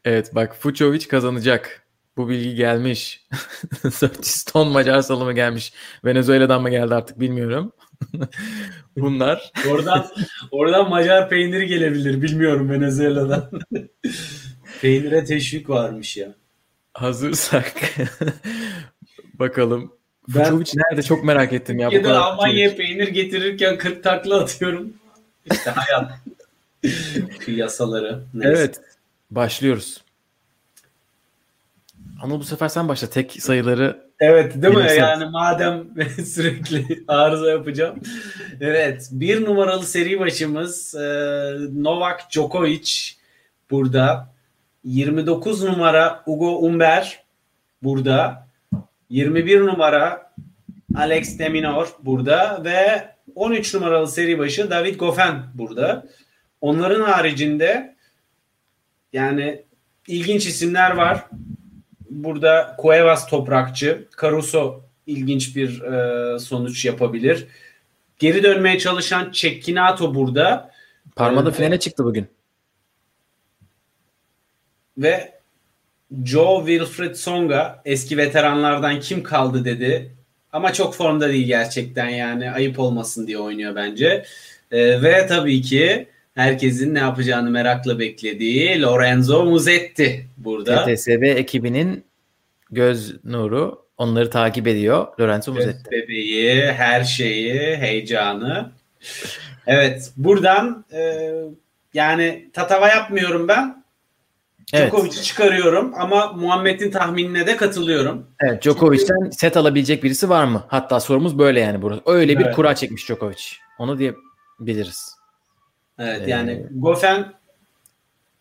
Evet bak Fucovic kazanacak. Bu bilgi gelmiş. 400 ton Macar salımı gelmiş. Venezuela'dan mı geldi artık bilmiyorum. Bunlar Oradan oradan Macar peyniri gelebilir bilmiyorum Venezuela'dan. Peynire teşvik varmış ya. Hazırsak bakalım. Ben- Fucovic nerede çok merak ettim ya. bu kadar Fucovic. Almanya'ya peynir getirirken 40 takla atıyorum. İşte hayat. Yasaları. Neyse. Evet. Başlıyoruz. Anıl bu sefer sen başla. Tek sayıları Evet değil mi? Yani madem sürekli arıza yapacağım. Evet. Bir numaralı seri başımız e, Novak Djokovic burada. 29 numara Ugo Umber burada. 21 numara Alex de Minaur burada ve 13 numaralı seri başı David Goffin burada. Onların haricinde yani ilginç isimler var. Burada Cuevas toprakçı, Caruso ilginç bir e, sonuç yapabilir. Geri dönmeye çalışan Cecchinato burada parmada Evet. finale çıktı bugün. Ve Joe Wilfred Songa eski veteranlardan kim kaldı dedi. Ama çok formda değil gerçekten yani ayıp olmasın diye oynuyor bence. E, ve tabii ki herkesin ne yapacağını merakla beklediği Lorenzo Musetti burada. TTSB ekibinin göz nuru onları takip ediyor Lorenzo Musetti. Bebeği, her şeyi, heyecanı. Evet buradan e, yani tatava yapmıyorum ben. Evet. Djokovic'i çıkarıyorum ama Muhammed'in tahminine de katılıyorum. Evet, Djokovic'ten set alabilecek birisi var mı? Hatta sorumuz böyle yani burası. Öyle bir Evet. kura çekmiş Djokovic. Onu diyebiliriz. Evet Ee, yani Goffin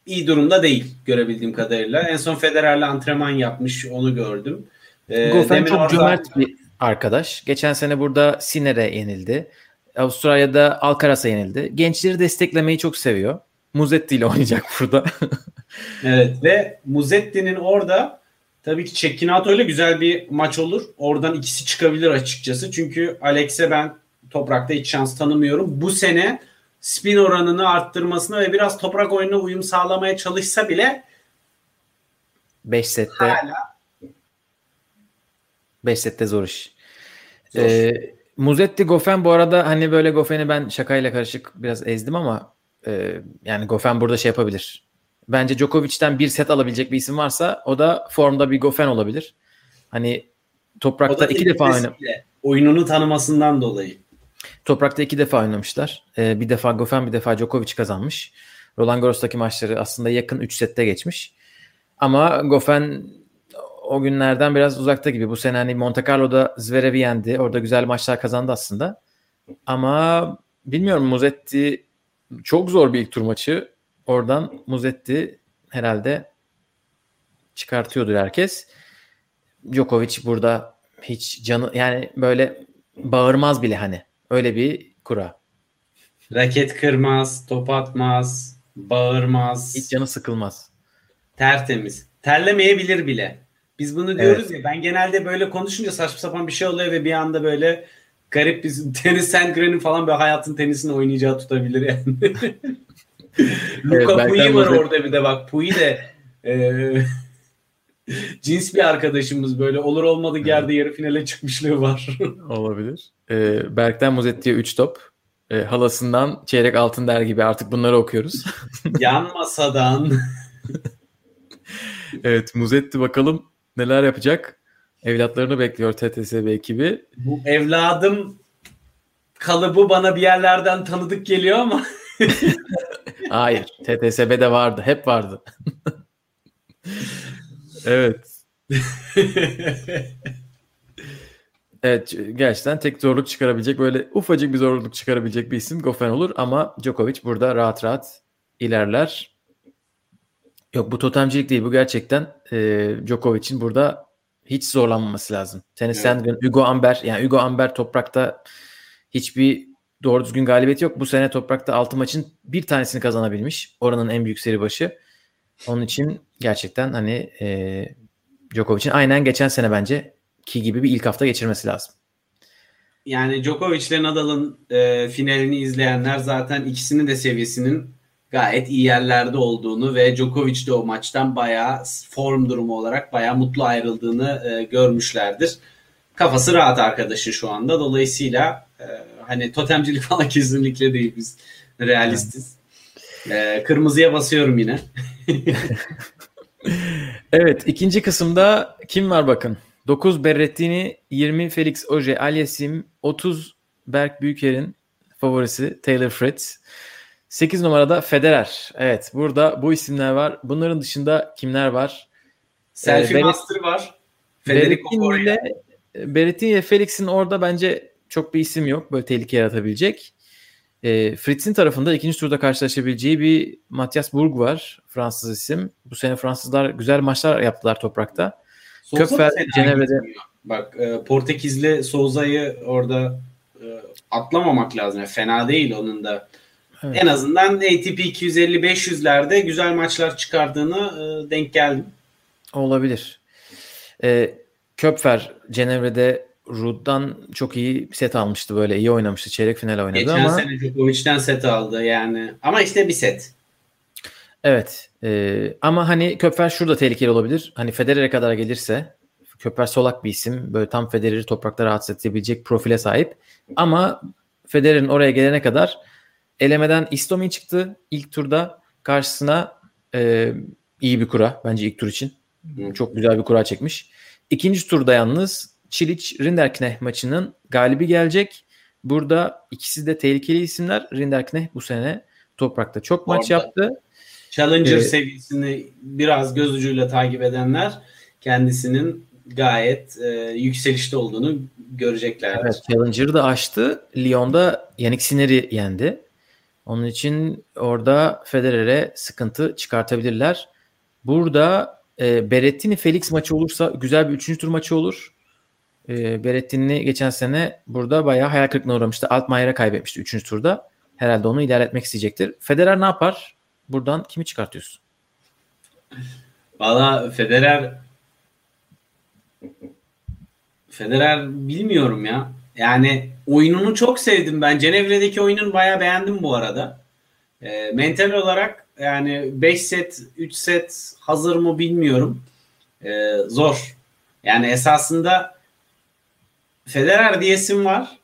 iyi durumda değil görebildiğim kadarıyla. En son Federer'le antrenman yapmış onu gördüm. Ee, Goffin çok orada- cömert bir arkadaş. Geçen sene burada Sinner'e yenildi. Avustralya'da Alcaraz'a yenildi. Gençleri desteklemeyi çok seviyor. Muzetti ile oynayacak burada. Evet ve Muzetti'nin orada tabii ki Cecchinato ile güzel bir maç olur. Oradan ikisi çıkabilir açıkçası. Çünkü Alex'e ben toprakta hiç şans tanımıyorum. Bu sene spin oranını arttırmasına ve biraz toprak oyununa uyum sağlamaya çalışsa bile 5 sette hala 5 sette zor iş. zor. Ee, Muzetti Goffin bu arada hani böyle Goffin'i ben şakayla karışık biraz ezdim ama e, yani Goffin burada şey yapabilir. Bence Djokovic'ten bir set alabilecek bir isim varsa o da formda bir Goffin olabilir. Hani toprakta iki defa tecrübesiyle, oyununu tanımasından dolayı. Toprakta iki defa oynamışlar. Ee, bir defa Goffin bir defa Djokovic kazanmış. Roland Garros'taki maçları aslında yakın 3 sette geçmiş. Ama Goffin o günlerden biraz uzakta gibi. Bu sene hani Monte Carlo'da Zverev'i yendi. Orada güzel maçlar kazandı aslında. Ama bilmiyorum Muzetti çok zor bir ilk tur maçı. Oradan Muzetti herhalde çıkartıyordur herkes. Djokovic burada hiç canı yani böyle bağırmaz bile hani. Öyle bir kura. Raket kırmaz, top atmaz, bağırmaz. Hiç canı sıkılmaz. Tertemiz. Terlemeyebilir bile. Biz bunu diyoruz ya ben genelde böyle konuşunca saçma sapan bir şey oluyor ve bir anda böyle garip bir tenis Sandgren'in falan böyle hayatın tenisini oynayacağı tutabilir yani. Luka Berkay Pui var orada bir de bak Pui de e, cins bir arkadaşımız böyle olur olmadık yerde yarı finale çıkmışlığı var. Olabilir. Ee, Berk'ten Muzetti'ye 3 top. Ee, halasından çeyrek altın der gibi artık bunları okuyoruz. Yan masadan evet Muzetti bakalım neler yapacak. Evlatlarını bekliyor TTSB ekibi. bu evladım kalıbı bana bir yerlerden tanıdık geliyor ama Hayır. TTSB'de vardı. Hep vardı. evet. Evet gerçekten tek zorluk çıkarabilecek böyle ufacık bir zorluk çıkarabilecek bir isim Goffin olur ama Djokovic burada rahat rahat ilerler. Yok bu totemcilik değil bu gerçekten e, Djokovic'in burada hiç zorlanmaması lazım. Tenis Evet. Sandgren, Hugo Amber yani Hugo Amber toprakta hiçbir doğru düzgün galibiyet yok. Bu sene toprakta 6 maçın bir tanesini kazanabilmiş. Oranın en büyük seri başı. Onun için gerçekten hani e, Djokovic'in aynen geçen sene bence ki gibi bir ilk hafta geçirmesi lazım. Yani Djokovic ile Nadal'ın e, finalini izleyenler zaten ikisinin de seviyesinin gayet iyi yerlerde olduğunu ve Djokovic de o maçtan bayağı form durumu olarak bayağı mutlu ayrıldığını e, görmüşlerdir. Kafası rahat arkadaşın şu anda. Dolayısıyla e, hani totemcilik falan kesinlikle değil biz realistiz. E, kırmızıya basıyorum yine. Evet ikinci kısımda kim var bakın. 9 Berrettini, 20 Felix Auger Aliassime, 30 Berk Büyüker'in favorisi Taylor Fritz. 8 numarada Federer. Evet burada bu isimler var. Bunların dışında kimler var? Selfie Beret- Master var. Federico ile Berrettini ile Felix'in orada bence çok bir isim yok. Böyle tehlike yaratabilecek. E, Fritz'in tarafında ikinci turda karşılaşabileceği bir Matthias Burg var. Fransız isim. Bu sene Fransızlar güzel maçlar yaptılar toprakta. Fena Cenevre'de-. Bak e, Portekizli Souza'yı orada e, atlamamak lazım. Yani fena değil onun da. Evet. En azından ATP 250-500'lerde güzel maçlar çıkardığını e, denk geldim. Olabilir. E, Köpfer Cenevre'de Rud'dan çok iyi set almıştı böyle iyi oynamıştı. Çeyrek final oynadı Geçen ama sene Djokovic'ten set aldı yani. Ama işte bir set. evet. E, ama hani Köpfer şurada tehlikeli olabilir. Hani Federer'e kadar gelirse Köpfer solak bir isim. Böyle tam Federer'i toprakta rahatsız edebilecek profile sahip. Ama Federer'in oraya gelene kadar elemeden Istomin çıktı ilk turda. Karşısına e, iyi bir kura bence ilk tur için. Hı. Çok güzel bir kura çekmiş. İkinci turda yalnız Çiliç Rinderknecht maçının galibi gelecek. Burada ikisi de tehlikeli isimler. Rinderknecht bu sene toprakta çok maç Orada. yaptı. Challenger Ee, seviyesini biraz göz ucuyla takip edenler kendisinin gayet e, yükselişte olduğunu göreceklerdir. Evet, Challenger'ı da aştı. Lyon'da Yannick Sinner'i yendi. Onun için orada Federer'e sıkıntı çıkartabilirler. Burada e, Berrettini Felix maçı olursa güzel bir üçüncü tur maçı olur. E, Berrettini geçen sene burada bayağı hayal kırıklığına uğramıştı. Altmaier'e kaybetmişti üçüncü turda. Herhalde onu ilerletmek isteyecektir. Federer ne yapar? Buradan kimi çıkartıyorsun? Valla Federer Federer bilmiyorum ya. Yani oyununu çok sevdim ben. Cenevre'deki oyununu bayağı beğendim bu arada. E, mental olarak yani 5 set, 3 set hazır mı bilmiyorum. E, zor. Yani esasında Federer diyesim var.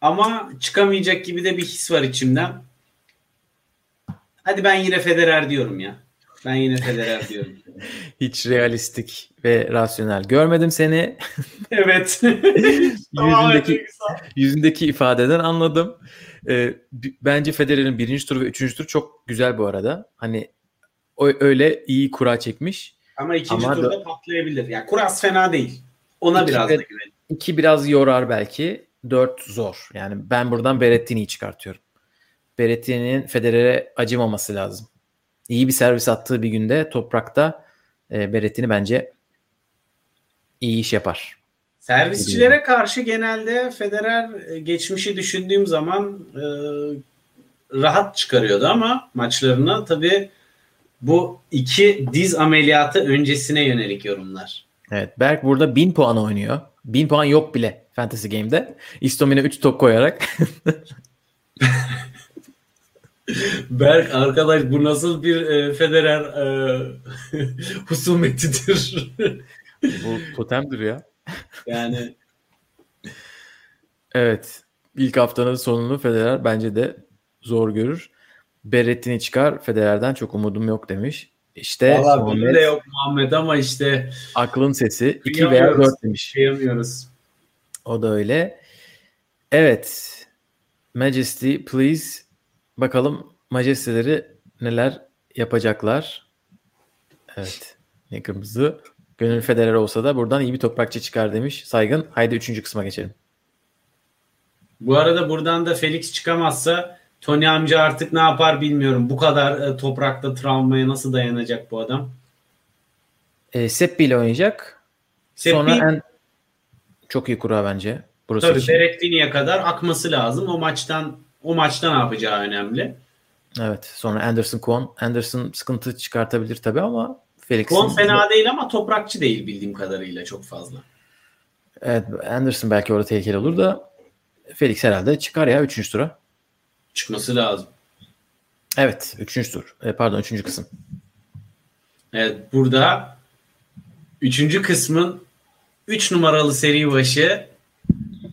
Ama çıkamayacak gibi de bir his var içimden. Hadi ben yine Federer diyorum ya. Ben yine Federer diyorum. Hiç realistik ve rasyonel görmedim seni. evet. yüzündeki, yüzündeki ifadeden anladım. Ee, bence Federer'in birinci turu ve üçüncü turu çok güzel bu arada. Hani o öyle iyi kura çekmiş. Ama ikinci Ama turda da- patlayabilir. Yani kuras fena değil. Ona İki biraz ve- da güvenin. İki biraz yorar belki. Dört zor. Yani ben buradan Berrettini'yi çıkartıyorum. Berrettini'nin Federer'e acımaması lazım. İyi bir servis attığı bir günde toprakta e, Berrettini bence iyi iş yapar. Servisçilere karşı genelde Federer e, geçmişi düşündüğüm zaman e, rahat çıkarıyordu ama maçlarına tabii bu iki diz ameliyatı öncesine yönelik yorumlar. Evet Berk burada 1000 puan oynuyor. 1000 puan yok bile Fantasy Game'de. İstomine 3 top koyarak. Berk arkadaş bu nasıl bir e, Federer e, husumetidir. Bu totemdir ya. yani Evet. İlk haftanın sonunu Federer bence de zor görür. Berrettini çıkar. Federer'den çok umudum yok demiş. İşte valla benim de yok Muhammed ama işte aklın sesi 2 veya Kıyamıyoruz. 4 demiş. kıyamıyoruz. O da öyle. Evet. Majesty please. Bakalım majesteleri neler yapacaklar. Evet. Ne kırmızı. Gönül Federer olsa da buradan iyi bir toprakçı çıkar demiş. Saygın. Haydi üçüncü kısma geçelim. Bu arada buradan da Felix çıkamazsa Tony amca artık ne yapar bilmiyorum. Bu kadar e, toprakta travmaya nasıl dayanacak bu adam? E, Seppi ile oynayacak. Seppi- Sonra en çok iyi kura bence. Burası Tabii için. Berrettini'ye kadar akması lazım. O maçtan o maçta ne yapacağı önemli. Evet. Sonra Anderson Kwon. Anderson sıkıntı çıkartabilir tabii ama Felix'in Kon fena değil ama toprakçı değil bildiğim kadarıyla çok fazla. Evet, Anderson belki orada tehlikeli olur da Felix herhalde çıkar ya 3. tura. Çıkması lazım. Evet 3. tur. E, pardon 3. kısım. Evet burada üçüncü kısmın 3 numaralı seri başı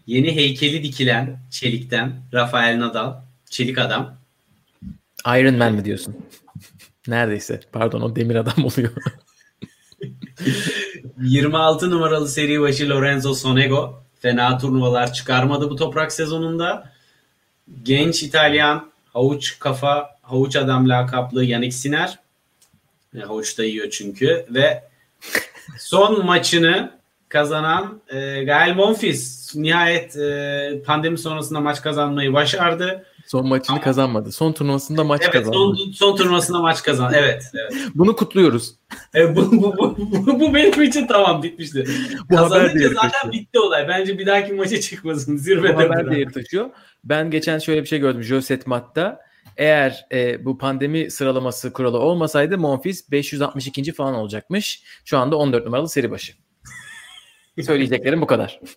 yeni heykeli dikilen çelikten Rafael Nadal. Çelik adam. Iron Man mi diyorsun? Neredeyse. Pardon o demir adam oluyor. 26 numaralı seri başı Lorenzo Sonego. Fena turnuvalar çıkarmadı bu toprak sezonunda. Genç İtalyan havuç kafa, havuç adam lakaplı Yannick Sinner. E, havuç da yiyor çünkü. Ve son maçını kazanan e, Gael Monfils nihayet e, pandemi sonrasında maç kazanmayı başardı. Son maçını kazanmadı. Son turnuvasında maç Evet kazandı. son, son turnuvasında maç kazandı. Evet. evet. Bunu kutluyoruz. E, bu, bu, bu, bu, bu benim için tamam bitmişti. Bu haber Kazanınca zaten taşıyor. bitti olay. Bence bir dahaki maça çıkmasın. Bu Zirvede haber bırak. değeri taşıyor. Ben geçen şöyle bir şey gördüm. Joset Matt'ta. Eğer e, bu pandemi sıralaması kuralı olmasaydı Monfils 562. falan olacakmış. Şu anda 14 numaralı seri başı. Söyleyeceklerim bu kadar.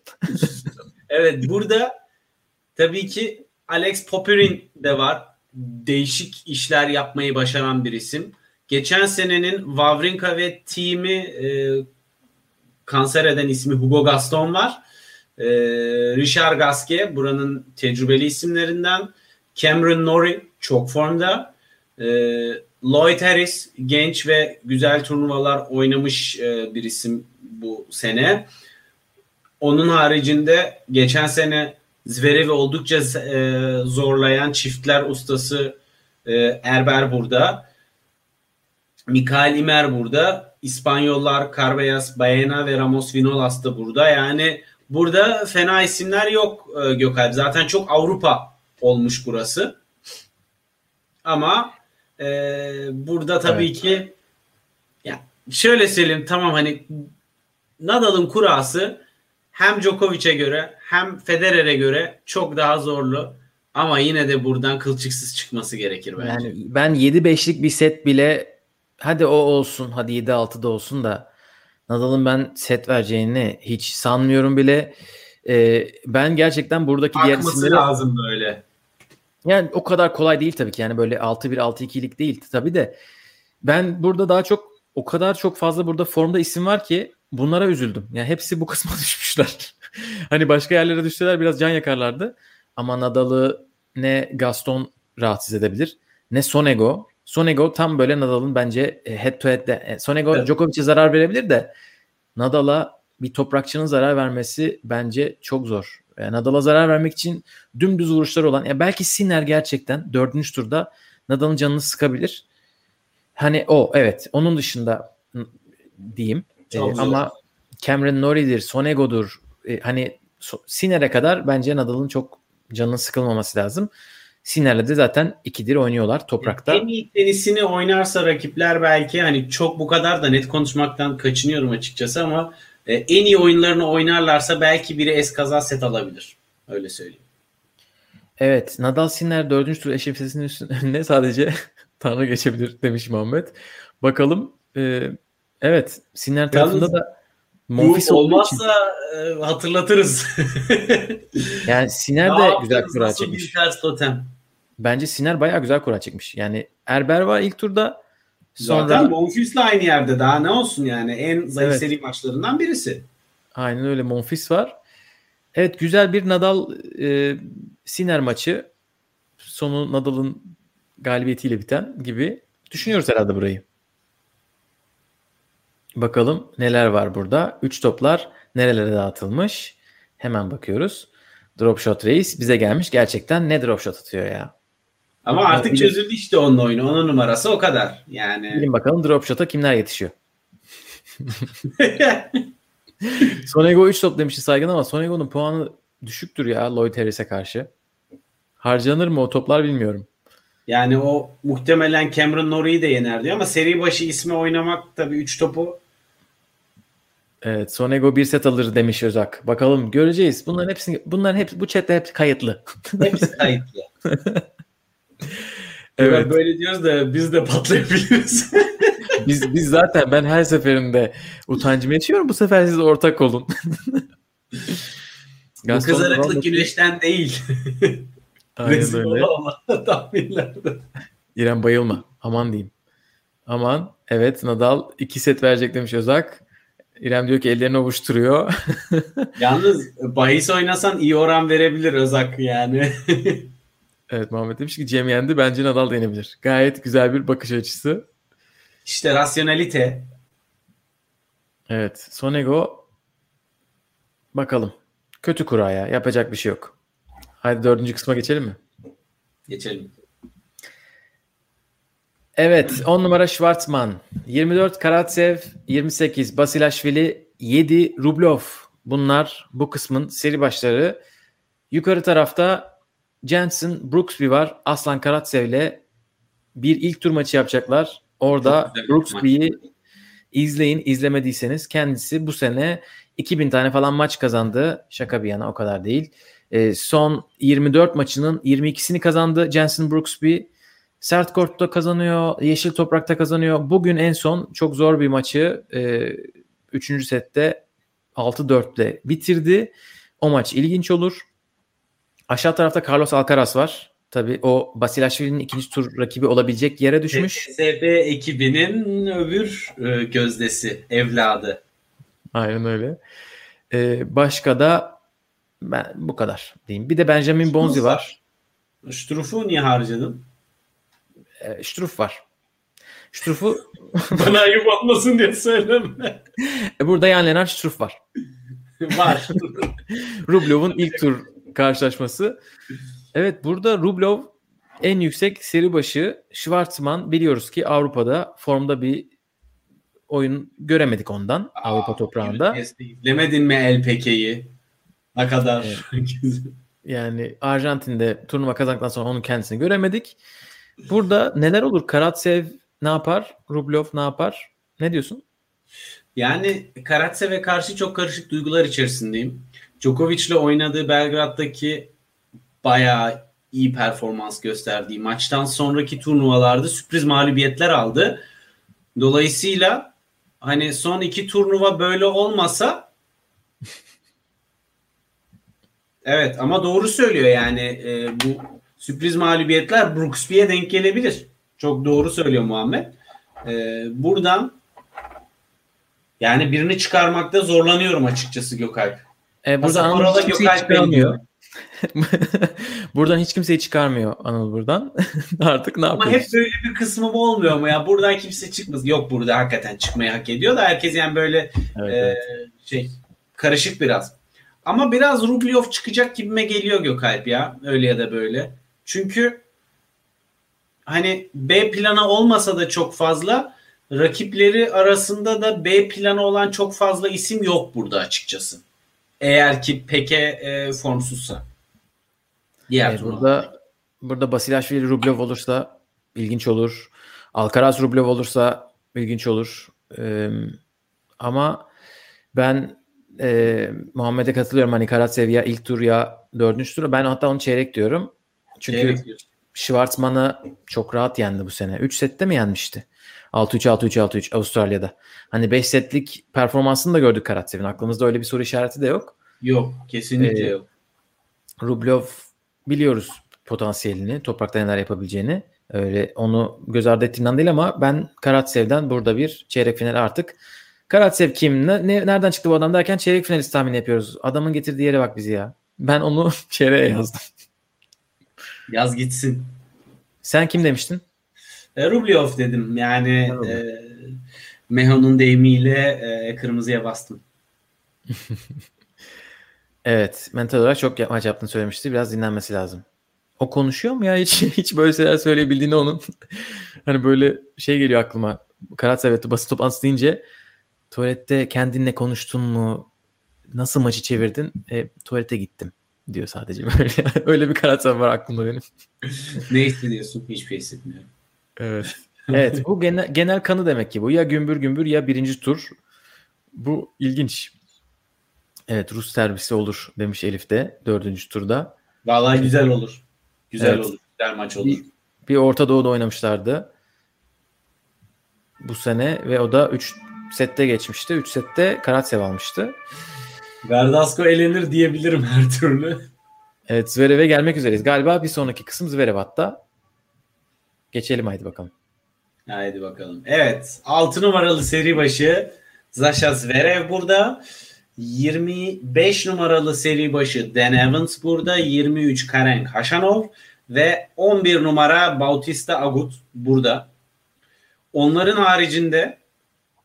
Evet burada tabii ki Alex Popyrin de var. Değişik işler yapmayı başaran bir isim. Geçen senenin Wawrinka ve team'i e, kanser eden ismi Hugo Gaston var. E, Richard Gasquet buranın tecrübeli isimlerinden. Cameron Norrie çok formda. E, Lloyd Harris genç ve güzel turnuvalar oynamış e, bir isim bu sene. Onun haricinde geçen sene Zverev'i oldukça e, zorlayan çiftler ustası e, Erber burada. Mikael Imer burada. İspanyollar Carveyas, Baena ve Ramos Vinolas da burada. Yani burada fena isimler yok e, Gökalp. Zaten çok Avrupa olmuş burası. Ama e, burada tabii Evet. ki ya şöyle söyleyeyim tamam hani Nadal'ın kurası hem Djokovic'e göre hem Federer'e göre çok daha zorlu. Ama yine de buradan kılçıksız çıkması gerekir bence. Yani ben 7-5'lik bir set bile hadi o olsun hadi 7-6'da olsun da Nadal'ın ben set vereceğini hiç sanmıyorum bile. Ee, ben gerçekten buradaki diğer Akması isimleri lazım böyle. yani o kadar kolay değil tabii ki. Yani böyle 6-1 6-2'lik değil tabii de. Ben burada daha çok o kadar çok fazla burada formda isim var ki bunlara üzüldüm. Yani hepsi bu kısma düşmüşler. hani başka yerlere düşseler biraz can yakarlardı. Ama Nadal'ı ne Gaston rahatsız edebilir ne Sonego. Sonego tam böyle Nadal'ın bence e, head to head'de. e, Sonego Evet. Djokovic'e zarar verebilir de Nadal'a bir toprakçının zarar vermesi bence çok zor. Yani Nadal'a zarar vermek için dümdüz vuruşlar olan ya belki Sinner gerçekten dördüncü turda Nadal'ın canını sıkabilir. Hani o evet onun dışında diyeyim. Zor. ama Cameron Norrie'dir, Sonego'dur. Ee, hani so- Sinner'e kadar bence Nadal'ın çok canının sıkılmaması lazım. Sinner'le de zaten ikidir oynuyorlar toprakta. En iyi tenisini oynarsa rakipler belki hani çok bu kadar da net konuşmaktan kaçınıyorum açıkçası ama e, en iyi oyunlarını oynarlarsa belki biri eskaza set alabilir. Öyle söyleyeyim. Evet Nadal Sinner dördüncü tur eşleşmesinin önüne sadece Tanrı geçebilir demiş Muhammed. Bakalım. Ee, evet Sinner tarafında Yalnız da Monfils olduğu için. olmazsa e, hatırlatırız. Yani Sinner Ne de güzel kura çekmiş. Bence Sinner bayağı güzel kura çekmiş. Yani Erber var ilk turda. Sonra Zaten Monfils'le aynı yerde daha ne olsun yani en zayıf Evet. seri maçlarından birisi. aynen öyle Monfils var. Evet güzel bir Nadal e, Sinner maçı. Sonu Nadal'ın galibiyetiyle biten gibi düşünüyoruz herhalde burayı. Bakalım neler var burada. 3 toplar nerelere dağıtılmış. Hemen bakıyoruz. Drop shot reis bize gelmiş. Gerçekten ne drop shot atıyor ya. Ama artık bilin- çözüldü işte onun oyunu. Onun numarası o kadar. Yani Bilin bakalım drop shot'a kimler yetişiyor. Sonego 3 top demişti Saygın ama Sonego'nun puanı düşüktür ya Lloyd Harris'e karşı. Harcanır mı o toplar bilmiyorum. Yani o muhtemelen Cameron Norrie'yi de yener diyor ama seri başı ismi oynamak tabii 3 topu Evet Sonego bir set alır demiş Özak. Bakalım göreceğiz. Bunların hepsini bunların hepsi bu chatte hep kayıtlı. hepsi kayıtlı. Evet. Böyle diyoruz da biz de patlayabiliriz. Biz biz zaten ben her seferinde utancımı yaşıyorum. Bu sefer siz ortak olun. Bu kızarıklık güneşten değil. Aynen Rezil öyle. tahminlerde. İrem bayılma. Aman diyeyim. Aman. Evet Nadal iki set verecek demiş Özak. İrem diyor ki ellerini ovuşturuyor. Yalnız bahis oynasan iyi oran verebilir Özak yani. evet Muhammed demiş ki Cem yendi. Bence Nadal da yenebilir. Gayet güzel bir bakış açısı. işte rasyonalite. Evet. Sonego bakalım. Kötü kura ya. Yapacak bir şey yok. Hadi dördüncü kısma geçelim mi? Geçelim. Evet. 10 numara Schwartzman. 24 Karatsev. 28 Basilashvili. 7 Rublov. Bunlar bu kısmın seri başları. Yukarı tarafta Jensen Brooksby var. Aslan Karatsev'le bir ilk tur maçı yapacaklar. Orada Brooksby'yi izleyin. izlemediyseniz kendisi bu sene 2000 tane falan maç kazandı. Şaka bir yana o kadar değil. Ee, son 24 maçının 22'sini kazandı Jensen Brooksby. Sert kortta kazanıyor, yeşil toprakta kazanıyor. Bugün en son çok zor bir maçı 3. E, sette 6-4'le bitirdi. O maç ilginç olur. Aşağı tarafta Carlos Alcaraz var. Tabii o Basilashvili'nin ikinci tur rakibi olabilecek yere düşmüş. TSB ekibinin öbür e, gözdesi, evladı. Aynen öyle. Ee, başka da ben bu kadar diyeyim. Bir de Benjamin Bonzi var. Struff'u niye harcadın? Ee, Struff var. Struff'u Bana ayıp olmasın diye söyleme. E, burada Jan Lennart Struff var. Var. Rublev'un ilk tur karşılaşması. Evet burada Rublev en yüksek seri başı Schwartzman biliyoruz ki Avrupa'da formda bir oyun göremedik ondan Avrupa toprağında. İzlemedin mi LPK'yi? Ne kadar Yani Arjantin'de turnuva kazandıktan sonra onun kendisini göremedik. Burada neler olur? Karatsev ne yapar? Rublev ne yapar? Ne diyorsun? Yani Karatsev'e karşı çok karışık duygular içerisindeyim. Djokovic'le oynadığı Belgrad'daki bayağı iyi performans gösterdiği maçtan sonraki turnuvalarda sürpriz mağlubiyetler aldı. Dolayısıyla hani son iki turnuva böyle olmasa evet ama doğru söylüyor yani e, bu sürpriz mağlubiyetler Brooksby'ye denk gelebilir. Çok doğru söylüyor Muhammed. E, buradan yani birini çıkarmakta zorlanıyorum açıkçası Gökalp. E, buradan Anıl hiç kimseyi Gökalp çıkarmıyor. buradan hiç kimseyi çıkarmıyor Anıl buradan. Artık ne Ama yapıyoruz? hep böyle bir kısmı mı olmuyor mu ya? Buradan kimse çıkmaz. Yok burada hakikaten çıkmayı hak ediyor da herkes yani böyle Evet, e, evet. şey karışık biraz. Ama biraz Rublev çıkacak gibime geliyor Gökalp ya. Öyle ya da böyle. Çünkü hani B planı olmasa da çok fazla rakipleri arasında da B planı olan çok fazla isim yok burada açıkçası. Eğer ki Peke e, formsuzsa. Diğer E, burada burada Basilashvili Rublev olursa ilginç olur. Alcaraz Rublev olursa ilginç olur. E, ama ben e, Muhammed'e katılıyorum. Hani Karatsev ya ilk tur ya dördüncü tur. Ben hatta onu çeyrek diyorum. Çünkü Çeyrek. Schwartzman'ı çok rahat yendi bu sene. 3 sette mi yenmişti? 6-3, 6-3, 6-3 Avustralya'da. Hani 5 setlik performansını da gördük Karatsev'in. Aklımızda öyle bir soru işareti de yok. Yok. Kesinlikle Ee, yok. Rublev biliyoruz potansiyelini, toprakta neler yapabileceğini. Öyle onu göz ardı ettiğimden değil ama ben Karatsev'den burada bir çeyrek final artık. Karatsev kim? Ne, ne- nereden çıktı bu adam derken çeyrek finalist tahmin yapıyoruz. Adamın getirdiği yere bak bizi ya. Ben onu çeyreğe yazdım. Yaz gitsin. Sen kim demiştin? E, Rublev dedim. Yani e, Meho'nun deyimiyle e, kırmızıya bastım. Evet. Mental olarak çok maç yaptığını söylemişti. Biraz dinlenmesi lazım. O konuşuyor mu ya? Hiç hiç böyle şeyler söyleyebildiğini onun. hani böyle şey geliyor aklıma. Karatsev evet basın toplantısı deyince tuvalette kendinle konuştun mu? Nasıl maçı çevirdin? E, tuvalete gittim diyor sadece böyle. Öyle bir Karatsev var aklımda benim. ne hissediyorsun? Hiçbir şey hissetmiyorum. Evet. Evet bu genel, genel kanı demek ki bu. Ya gümbür gümbür ya birinci tur. Bu ilginç. Evet Rus servisi olur demiş Elif de dördüncü turda. Vallahi güzel olur. Güzel Evet. olur. Güzel maç olur. Bir, bir Orta Doğu'da oynamışlardı. Bu sene ve o da 3 sette geçmişti. 3 sette Karatsev almıştı. Verdasco elenir diyebilirim her türlü. Evet Zverev'e gelmek üzereyiz. Galiba bir sonraki kısım Zverev hatta. Geçelim haydi bakalım. Haydi bakalım. Evet. 6 numaralı seri başı Zasha Zverev burada. 25 numaralı seri başı Dan Evans burada. 23 Karen Khachanov ve 11 numara Bautista Agut burada. Onların haricinde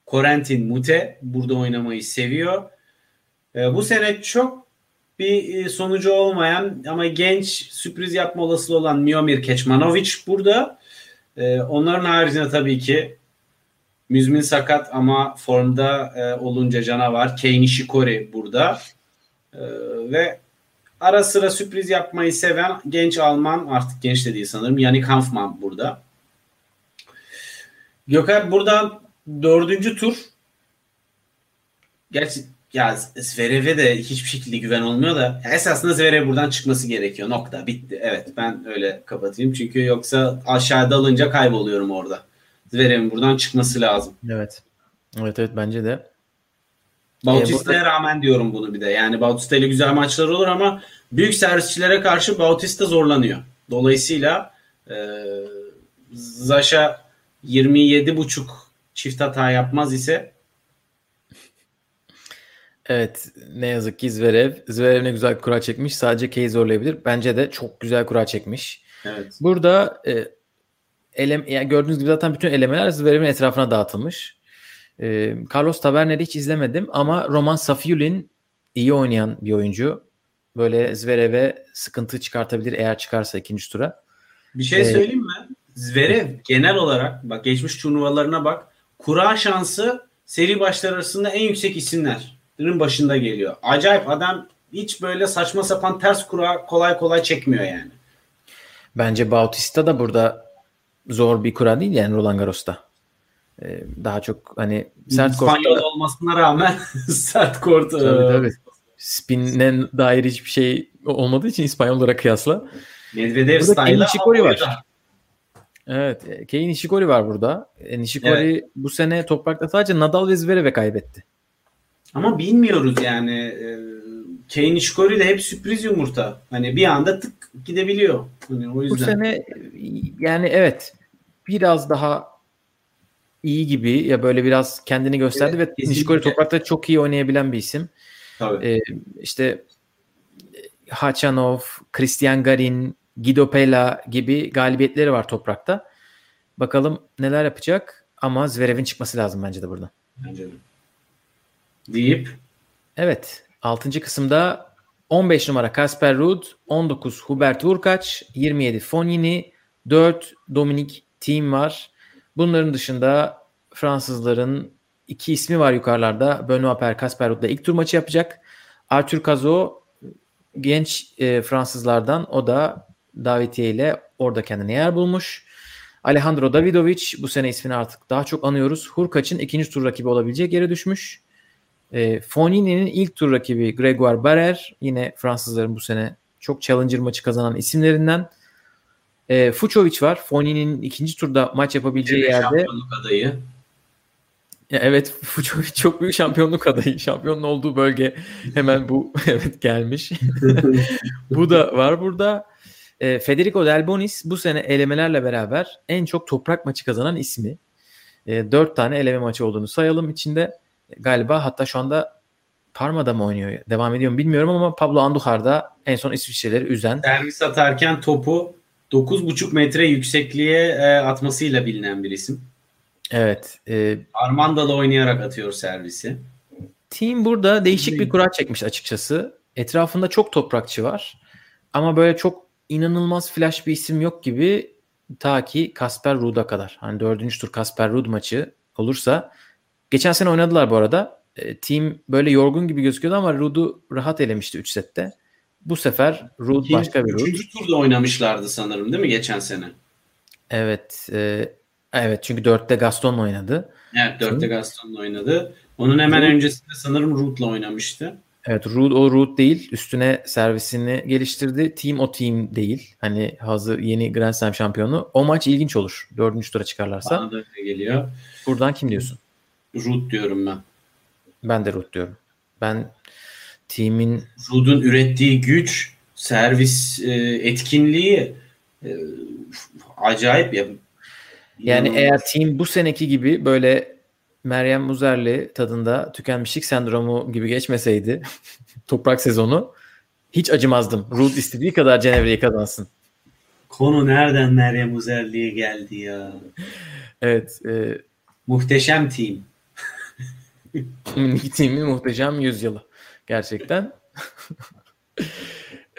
Corentin Mute burada oynamayı seviyor. Ee, bu sene çok bir e, sonucu olmayan ama genç sürpriz yapma olasılığı olan Miomir Kecmanovic burada. Ee, onların haricinde tabii ki Müzmin sakat ama formda e, olunca canavar Kei Nishikori burada. Ee, ve ara sıra sürpriz yapmayı seven genç Alman artık genç de değil sanırım Yannick Hanfman burada. Gökhan buradan dördüncü tur gerçi ya Zverev'e de hiçbir şekilde güven olmuyor da esasında Zverev buradan çıkması gerekiyor. Nokta. Bitti. Evet ben öyle kapatayım. Çünkü yoksa aşağıda alınca kayboluyorum orada. Zverev'in buradan çıkması lazım. Evet. Evet evet bence de. Bautista'ya burada- rağmen diyorum bunu bir de. Yani Bautista ile güzel maçlar olur ama büyük servisçilere karşı Bautista zorlanıyor. Dolayısıyla e, Zaşa 27.5 çift hata yapmaz ise Evet ne yazık ki Zverev. Zverev ne güzel kura çekmiş. Sadece Kei zorlayabilir. Bence de çok güzel kura çekmiş. evet. Burada e, elem, yani gördüğünüz gibi zaten bütün elemeler Zverev'in etrafına dağıtılmış. Ee, Carlos Taverner'i hiç izlemedim ama Roman Safiulin iyi oynayan bir oyuncu. Böyle Zverev'e sıkıntı çıkartabilir eğer çıkarsa ikinci tura. Bir şey Ee, söyleyeyim mi? Zverev genel olarak bak geçmiş turnuvalarına bak. Kura şansı seri başları arasında en yüksek isimlerin başında geliyor. Acayip adam hiç böyle saçma sapan ters kura kolay kolay çekmiyor yani. Bence Bautista da burada zor bir kura değil yani Roland Garros'ta. Ee, daha çok hani sert İspanyol kortta olmasına rağmen sert kort. Tabii, tabii. spin'e dair hiçbir şey olmadığı için İspanyollara kıyasla. Medvedev Nishikori var. Evet. e, Kei Nishikori var burada. E, Nishikori bu sene toprakta sadece Nadal ve Zverev'e kaybetti. Ama bilmiyoruz yani. E, Kane Nishikori de hep sürpriz yumurta. Hani bir anda tık gidebiliyor. Hani o Bu yüzden. sene e, yani evet biraz daha iyi gibi ya böyle biraz kendini gösterdi Evet, ve kesinlikle. Nishikori toprakta çok iyi oynayabilen bir isim. Tabii. Ee, işte Hachanov, Christian Garin, Guido Pella gibi galibiyetleri var toprakta. Bakalım neler yapacak ama Zverev'in çıkması lazım bence de buradan. Bence de. Deyip Evet. 6. kısımda 15 numara Kasper Ruud, 19 Hubert Hurkacz, 27 Fognini, 4 Dominic Thiem var. Bunların dışında Fransızların iki ismi var yukarılarda. Benoît Per Kasper Ruud'la ilk tur maçı yapacak. Arthur Cazot genç e, Fransızlardan o da davetiye ile orada kendine yer bulmuş. Alejandro Davidovic bu sene ismini artık daha çok anıyoruz. Hurkaç'ın ikinci tur rakibi olabilecek yere düşmüş. E, Fognini'nin ilk tur rakibi Gregoire Barrer yine Fransızların bu sene çok challenger maçı kazanan isimlerinden. E, Fucovic var. Fognini'nin ikinci turda maç yapabileceği yerde. şampiyonluk adayı. Ya evet Fucovic çok büyük şampiyonluk adayı. Şampiyonun olduğu bölge hemen bu evet gelmiş. bu da var burada. E, Federico Delbonis bu sene elemelerle beraber en çok toprak maçı kazanan ismi. E, 4 tane eleme maçı olduğunu sayalım içinde. Galiba hatta şu anda Parma'da mı oynuyor? Devam ediyor mu bilmiyorum ama Pablo Andujar da en son İsviçreleri üzen. Servis atarken topu 9,5 metre yüksekliğe e, atmasıyla bilinen bir isim. Evet. E, Armandalı oynayarak atıyor servisi. Team burada değişik bir kura çekmiş açıkçası. Etrafında çok toprakçı var. Ama böyle çok inanılmaz flash bir isim yok gibi ta ki Kasper Ruud'a kadar. Hani dördüncü tur Kasper Ruud maçı olursa geçen sene oynadılar bu arada. E, team böyle yorgun gibi gözüküyordu ama Ruud'u rahat elemişti 3 sette. Bu sefer Ruud başka bir Ruud. Üçüncü turda oynamışlardı sanırım değil mi geçen sene? Evet. e, evet çünkü dörtte Gaston oynadı. Evet dörtte Gaston'la oynadı. Onun hemen Ruud- öncesinde sanırım Ruud'la oynamıştı. Evet Ruud o Ruud değil. Üstüne servisini geliştirdi. Team o team değil. Hani hazır yeni Grand Slam şampiyonu. O maç ilginç olur. Dördüncü tura çıkarlarsa. Bana da öyle geliyor. Buradan kim diyorsun? Ruud diyorum ben. Ben de Ruud diyorum. Ben team'in Ruud'un ürettiği güç, servis e, etkinliği e, acayip ya. yani İnanılmaz. eğer team bu seneki gibi böyle Meryem Muzerli tadında tükenmişlik sendromu gibi geçmeseydi toprak sezonu hiç acımazdım. Ruud istediği kadar Cenevre'yi kazansın. Konu nereden Meryem Uzerli'ye geldi ya? Evet. E, Muhteşem team. Minik Team'in muhteşem yüzyılı. Gerçekten.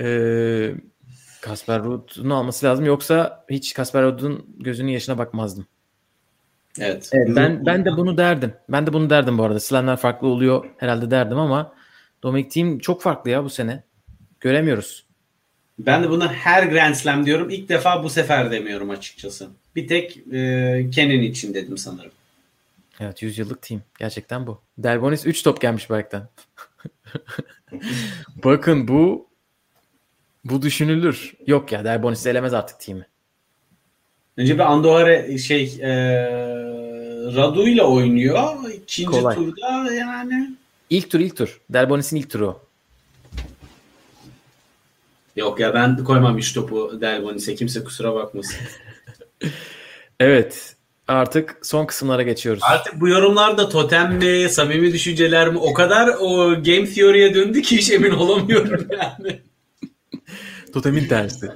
Eee Kasper Ruud'un alması lazım. Yoksa hiç Kasper Ruud'un gözünün yaşına bakmazdım. Evet. Evet, ben ben de bunu derdim. Ben de bunu derdim bu arada. Slamler farklı oluyor herhalde derdim ama Dominic Thiem çok farklı ya bu sene. Göremiyoruz. Ben de buna her Grand Slam diyorum. İlk defa bu sefer demiyorum açıkçası. Bir tek e, Kenin için dedim sanırım. Evet 100 yıllık team. Gerçekten bu. Delbonis 3 top gelmiş Berk'ten. Bakın bu bu düşünülür. Yok ya Delbonis elemez artık team'i. Önce bir Andorra şey e, Radu ile oynuyor. İkinci Kolay. turda yani İlk tur ilk tur. Delbonis'in ilk turu yok ya ben koymam hiç topu Delbonis'e. Kimse kusura bakmasın. Evet. Artık son kısımlara geçiyoruz. Artık bu yorumlar da totem mi, samimi düşünceler mi o kadar o game theory'ye döndü ki hiç emin olamıyorum yani. Totemin tersi.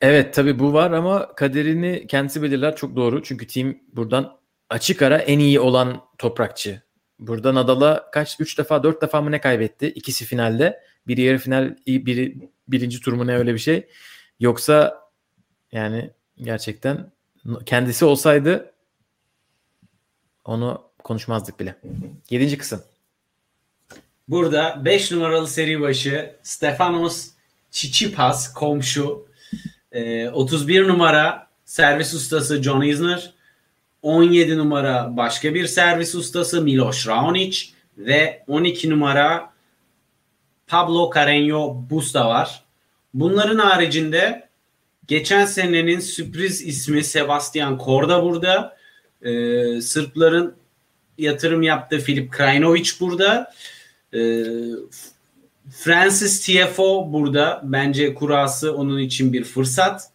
Evet tabii bu var ama kaderini kendisi belirler çok doğru. Çünkü team buradan açık ara en iyi olan toprakçı. Burada Nadal'a kaç 3 defa 4 defa mı ne kaybetti? İkisi finalde. Biri yarı final, biri birinci tur mu ne öyle bir şey. Yoksa yani gerçekten kendisi olsaydı onu konuşmazdık bile. Yedinci kısım. Burada 5 numaralı seri başı Stefanos Tsitsipas komşu. Ee, 31 numara servis ustası John Isner. 17 numara başka bir servis ustası Miloš Raonic ve 12 numara Pablo Carreño Busta var. Bunların haricinde geçen senenin sürpriz ismi Sebastian Korda burada. Ee, Sırpların yatırım yaptığı Filip Krajinovic burada. Ee, Francis TFO burada. Bence kurası onun için bir fırsat.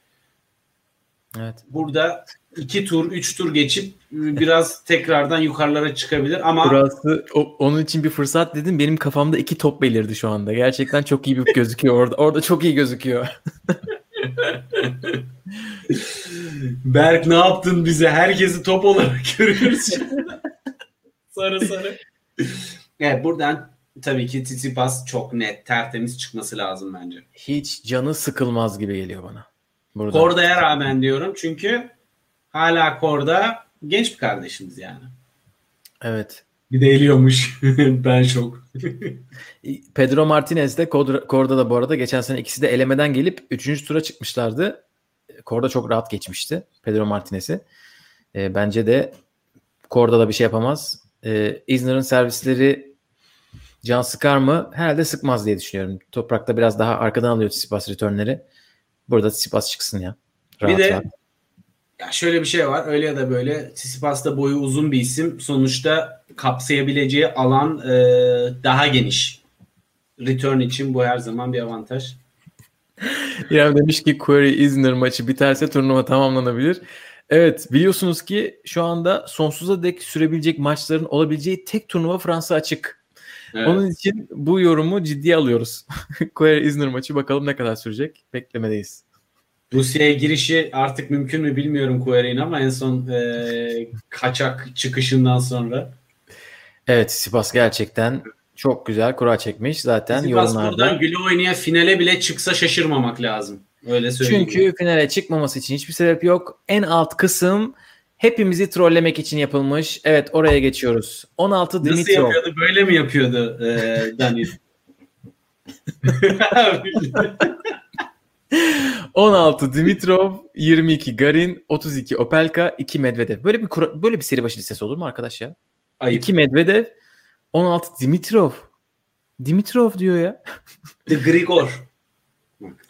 Evet. Burada iki tur, üç tur geçip biraz tekrardan yukarılara çıkabilir ama Burası o- onun için bir fırsat dedim. Benim kafamda iki top belirdi şu anda. Gerçekten çok iyi bir gözüküyor orada. Orada çok iyi gözüküyor. Berk ne yaptın bize? Herkesi top olarak görüyoruz. sarı sarı. Evet buradan tabii ki Tsitsipas çok net, tertemiz çıkması lazım bence. Hiç canı sıkılmaz gibi geliyor bana. Burada. Korda'ya rağmen diyorum çünkü hala Korda genç bir kardeşimiz yani. Evet. Bir de eliyormuş. ben şok. Pedro Martinez de Korda, da bu arada geçen sene ikisi de elemeden gelip 3. tura çıkmışlardı. Korda çok rahat geçmişti Pedro Martinez'i. E, bence de Korda da bir şey yapamaz. E, Isner'ın servisleri can sıkar mı? Herhalde sıkmaz diye düşünüyorum. Toprakta biraz daha arkadan alıyor Tsitsipas returnleri. Burada Tsitsipas çıksın ya. Rahat bir de rahat. ya şöyle bir şey var. Öyle ya da böyle Tsitsipas da boyu uzun bir isim. Sonuçta kapsayabileceği alan e, daha geniş. Return için bu her zaman bir avantaj. İrem demiş ki Query Isner maçı biterse turnuva tamamlanabilir. Evet biliyorsunuz ki şu anda sonsuza dek sürebilecek maçların olabileceği tek turnuva Fransa açık. Evet. Onun için bu yorumu ciddiye alıyoruz. Query Isner maçı bakalım ne kadar sürecek. Beklemedeyiz. Rusya'ya girişi artık mümkün mü bilmiyorum Query'in ama en son e, kaçak çıkışından sonra. Evet Sipas gerçekten çok güzel kura çekmiş. Zaten Tsitsipas yorumlarda. buradan güle oynaya finale bile çıksa şaşırmamak lazım. Öyle söyleyeyim. Çünkü finale çıkmaması için hiçbir sebep yok. En alt kısım hepimizi trollemek için yapılmış. Evet oraya geçiyoruz. 16 Nasıl Dimitrov. yapıyordu? Böyle mi yapıyordu e, Daniel? 16 Dimitrov, 22 Garin, 32 Opelka, 2 Medvedev. Böyle bir böyle bir seri başı listesi olur mu arkadaş ya? Ayıp. 2 Medvedev, 16 Dimitrov. Dimitrov diyor ya. The Grigor.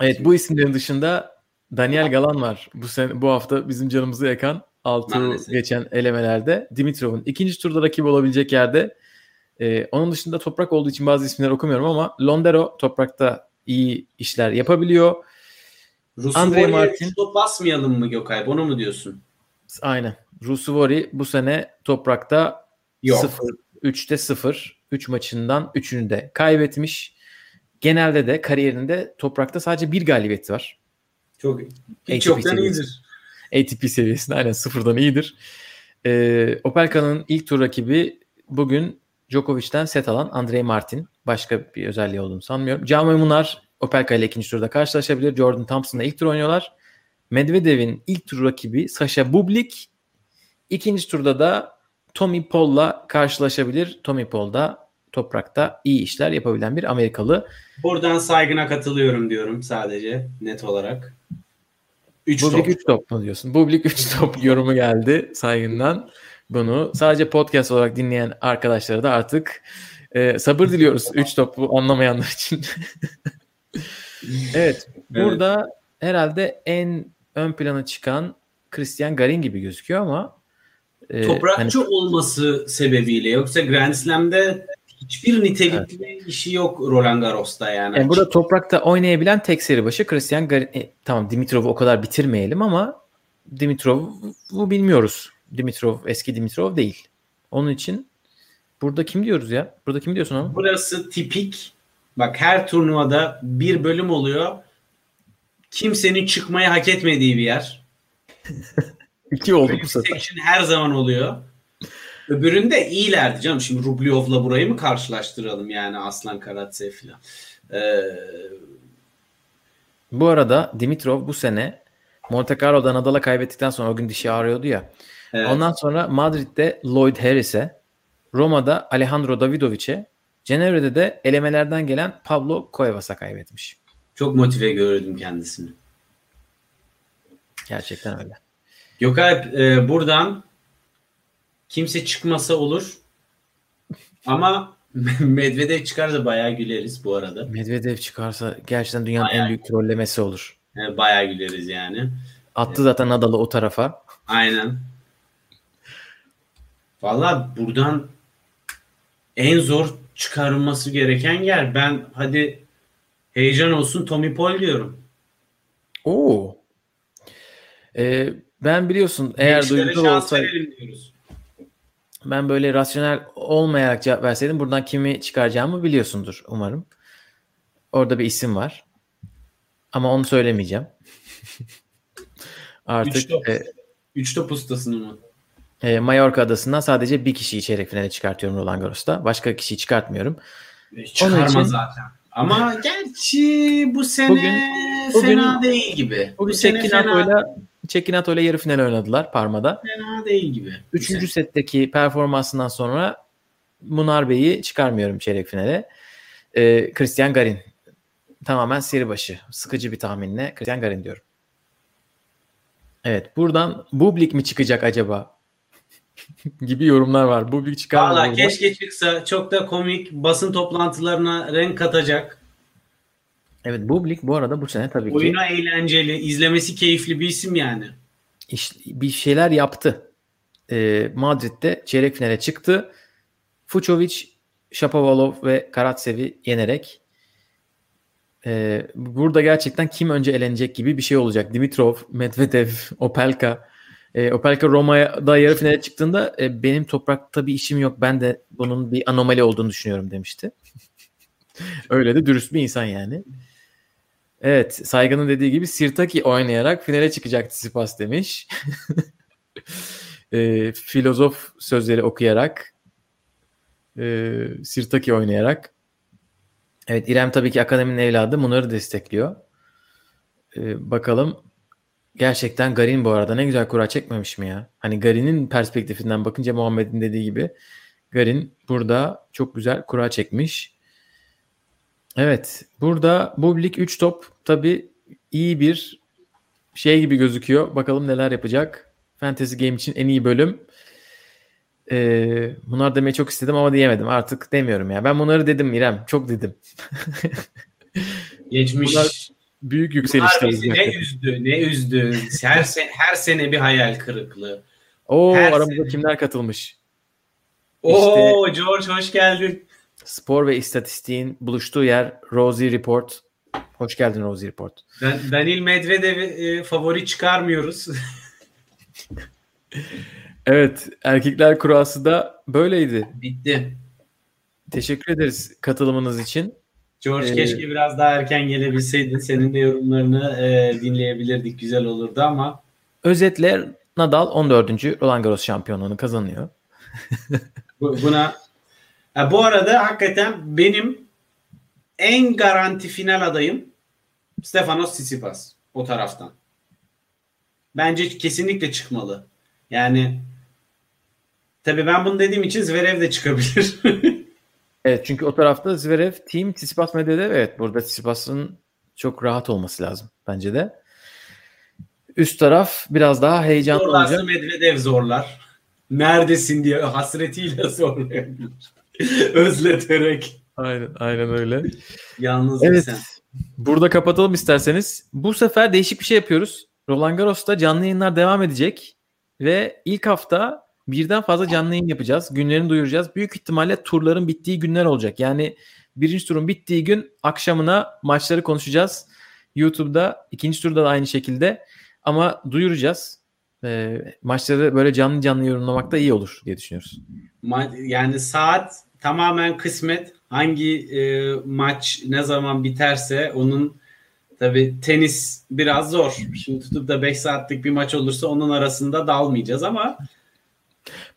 Evet bu isimlerin dışında Daniel Galan var. Bu sene bu hafta bizim canımızı yakan 6 Maalesef. geçen elemelerde. Dimitrov'un ikinci turda rakip olabilecek yerde. Ee, onun dışında toprak olduğu için bazı isimleri okumuyorum ama Londero toprakta iyi işler yapabiliyor. Andrei Andrei Martin. Martin. basmayalım mı Gökay? Bunu mu diyorsun? Aynen. Rusuvori bu sene toprakta Yok. 0 3'te 0 3 maçından 3'ünü de kaybetmiş. Genelde de kariyerinde toprakta sadece bir galibiyeti var. Çok hiç ATP yoktan iyidir. ATP seviyesinde aynen sıfırdan iyidir. Ee, Opelka'nın ilk tur rakibi bugün Djokovic'ten set alan Andrei Martin. Başka bir özelliği olduğunu sanmıyorum. Can Munar Opelka ile ikinci turda karşılaşabilir. Jordan Thompson'la ilk tur oynuyorlar. Medvedev'in ilk tur rakibi Sasha Bublik. İkinci turda da Tommy Paul'la karşılaşabilir. Tommy Paul da toprakta iyi işler yapabilen bir Amerikalı. Buradan saygına katılıyorum diyorum sadece net olarak. 3 Bublik top. 3 top mu diyorsun? Bublik 3 top yorumu geldi saygından. Bunu sadece podcast olarak dinleyen arkadaşlara da artık e, sabır diliyoruz 3 topu anlamayanlar için. evet. Burada herhalde en ön plana çıkan Christian Garin gibi gözüküyor ama e, Toprakçı hani- olması sebebiyle yoksa Grand Slam'de hiçbir nitelikli işi yok Roland Garros'ta yani. yani burada toprakta oynayabilen tek seri başı Christian Garin. E, tamam Dimitrov'u o kadar bitirmeyelim ama Dimitrov'u bilmiyoruz. Dimitrov eski Dimitrov değil. Onun için burada kim diyoruz ya? Burada kim diyorsun ama? Burası tipik. Bak her turnuvada bir bölüm oluyor. kimsenin çıkmayı hak etmediği bir yer. İki oldu bu sefer. her zaman oluyor. Öbüründe iyilerdi canım. Şimdi Rublyov'la burayı mı karşılaştıralım yani Aslan Karatsev falan. Ee, Bu arada Dimitrov bu sene Monte Carlo'da Nadal'a kaybettikten sonra o gün dişi ağrıyordu ya. evet. Ondan sonra Madrid'de Lloyd Harris'e, Roma'da Alejandro Davidovic'e, Cenevre'de de elemelerden gelen Pablo Cuevas'a kaybetmiş. Çok motive gördüm kendisini. Gerçekten öyle. Gökalp e, buradan kimse çıkmasa olur. Ama Medvedev çıkarsa bayağı güleriz bu arada. Medvedev çıkarsa gerçekten dünyanın Aynen. en büyük trollemesi olur. Yani bayağı güleriz yani. Attı zaten Nadal'ı o tarafa. Aynen. Valla buradan en zor çıkarılması gereken yer. Ben hadi heyecan olsun Tommy Paul diyorum. Oo. Ee, ben biliyorsun eğer Gençlere duygusal şans olsaydı. Ben böyle rasyonel olmayarak cevap verseydim buradan kimi çıkaracağımı biliyorsundur umarım. Orada bir isim var. Ama onu söylemeyeceğim. Artık Üç top. e, Üç top ustasını mı? e, Mallorca adasından sadece bir kişiyi çeyrek finale çıkartıyorum Roland Garros'ta. Başka kişiyi çıkartmıyorum. Çıkarma için- zaten. Ama gerçi bu sene Bugün- bugün- fena değil gibi. Bugün bu sene Cekkinato'yla Cekkinato'yla yarı final oynadılar Parma'da. fena değil gibi. Üçüncü sene. setteki performansından sonra Munar Bey'i çıkarmıyorum çeyrek finale. Ee, Christian Garin. Tamamen seri başı. Sıkıcı bir tahminle Christian Garin diyorum. Evet buradan Bublik mi çıkacak acaba? gibi yorumlar var. Bublik çıkar mı? Valla keşke çıksa. Çok da komik. Basın toplantılarına renk katacak. Evet Bublik bu arada bu sene tabii ki Oyuna eğlenceli. izlemesi keyifli bir isim yani. iş- bir şeyler yaptı. Ee, Madrid'de çeyrek finale çıktı. Fucovic, Shapovalov ve Karatsev'i yenerek Ee, burada gerçekten kim önce elenecek gibi bir şey olacak. Dimitrov, Medvedev, Opelka. Ee, Opelka Roma'da yarı finale çıktığında e, benim toprakta bir işim yok. Ben de bunun bir anomali olduğunu düşünüyorum demişti. Öyle de dürüst bir insan yani. Evet, Saygın'ın dediği gibi Sirtaki oynayarak finale çıkacak Tsitsipas demiş. e, filozof sözleri okuyarak e, Sirtaki oynayarak Evet İrem tabii ki akademinin evladı bunları destekliyor. E, bakalım gerçekten Garin bu arada ne güzel kura çekmemiş mi ya? Hani Garin'in perspektifinden bakınca Muhammed'in dediği gibi Garin burada çok güzel kura çekmiş. Evet burada Bublik 3 top tabii iyi bir şey gibi gözüküyor. Bakalım neler yapacak. Fantasy Game için en iyi bölüm. Ee, bunlar demeyi çok istedim ama diyemedim. Artık demiyorum ya. Ben bunları dedim İrem. Çok dedim. Geçmiş. Bunlar Büyük Bunlar yükselişler. bizi ne üzdü, ne üzdü. Her, se- her sene bir hayal kırıklığı. Oo her aramıza sene- kimler katılmış? Oo George hoş geldin. Spor ve istatistiğin buluştuğu yer Rosie Report. Hoş geldin Rosie Report. Dan- Danil Medvedev'i e, favori çıkarmıyoruz. Evet erkekler kurası da böyleydi. Bitti. Teşekkür ederiz katılımınız için. George Ee, keşke biraz daha erken gelebilseydin. Senin de yorumlarını e, dinleyebilirdik. Güzel olurdu ama Özetle Nadal 14. Roland Garros şampiyonluğunu kazanıyor. bu- buna Ha, bu arada hakikaten benim en garanti final adayım Stefanos Tsitsipas o taraftan. Bence kesinlikle çıkmalı. Yani tabii ben bunu dediğim için Zverev de çıkabilir. Evet çünkü o tarafta Zverev, Team, Tsitsipas, Medvedev. Evet burada Tsitsipas'ın çok rahat olması lazım bence de. Üst taraf biraz daha heyecanlı olacak. Medvedev zorlar. Neredesin diye hasretiyle zorlayabilir. Özleterek. Aynen, aynen öyle. Yalnız Evet. sen. Burada kapatalım isterseniz. Bu sefer değişik bir şey yapıyoruz. Roland Garros'ta canlı yayınlar devam edecek. Ve ilk hafta birden fazla canlı yayın yapacağız. Günlerini duyuracağız. Büyük ihtimalle turların bittiği günler olacak. Yani birinci turun bittiği gün akşamına maçları konuşacağız. YouTube'da ikinci turda da aynı şekilde. Ama duyuracağız. Ee, maçları böyle canlı canlı yorumlamak da iyi olur diye düşünüyoruz. Yani saat tamamen kısmet. Hangi e, maç ne zaman biterse onun Tabii tenis biraz zor. Şimdi tutup da 5 saatlik bir maç olursa onun arasında dalmayacağız ama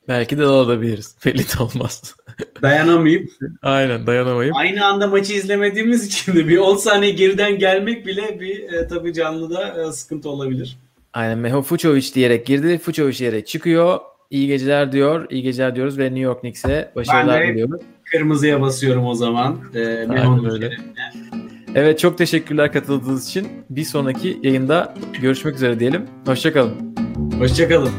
Belki de alabiliriz. Belli de olmaz. dayanamayıp Aynen dayanamayıp. aynı anda maçı izlemediğimiz için de bir 10 saniye geriden gelmek bile bir e, tabii canlıda e, sıkıntı olabilir. Aynen Meho Fucovic diyerek girdi. Fucovic diyerek çıkıyor. İyi geceler diyor. İyi geceler diyoruz ve New York Knicks'e başarılar Ben de- diliyoruz. Kırmızıya basıyorum o zaman. E, Memo'nun öyle. Evet çok teşekkürler katıldığınız için. Bir sonraki yayında görüşmek üzere diyelim. Hoşçakalın. Hoşçakalın.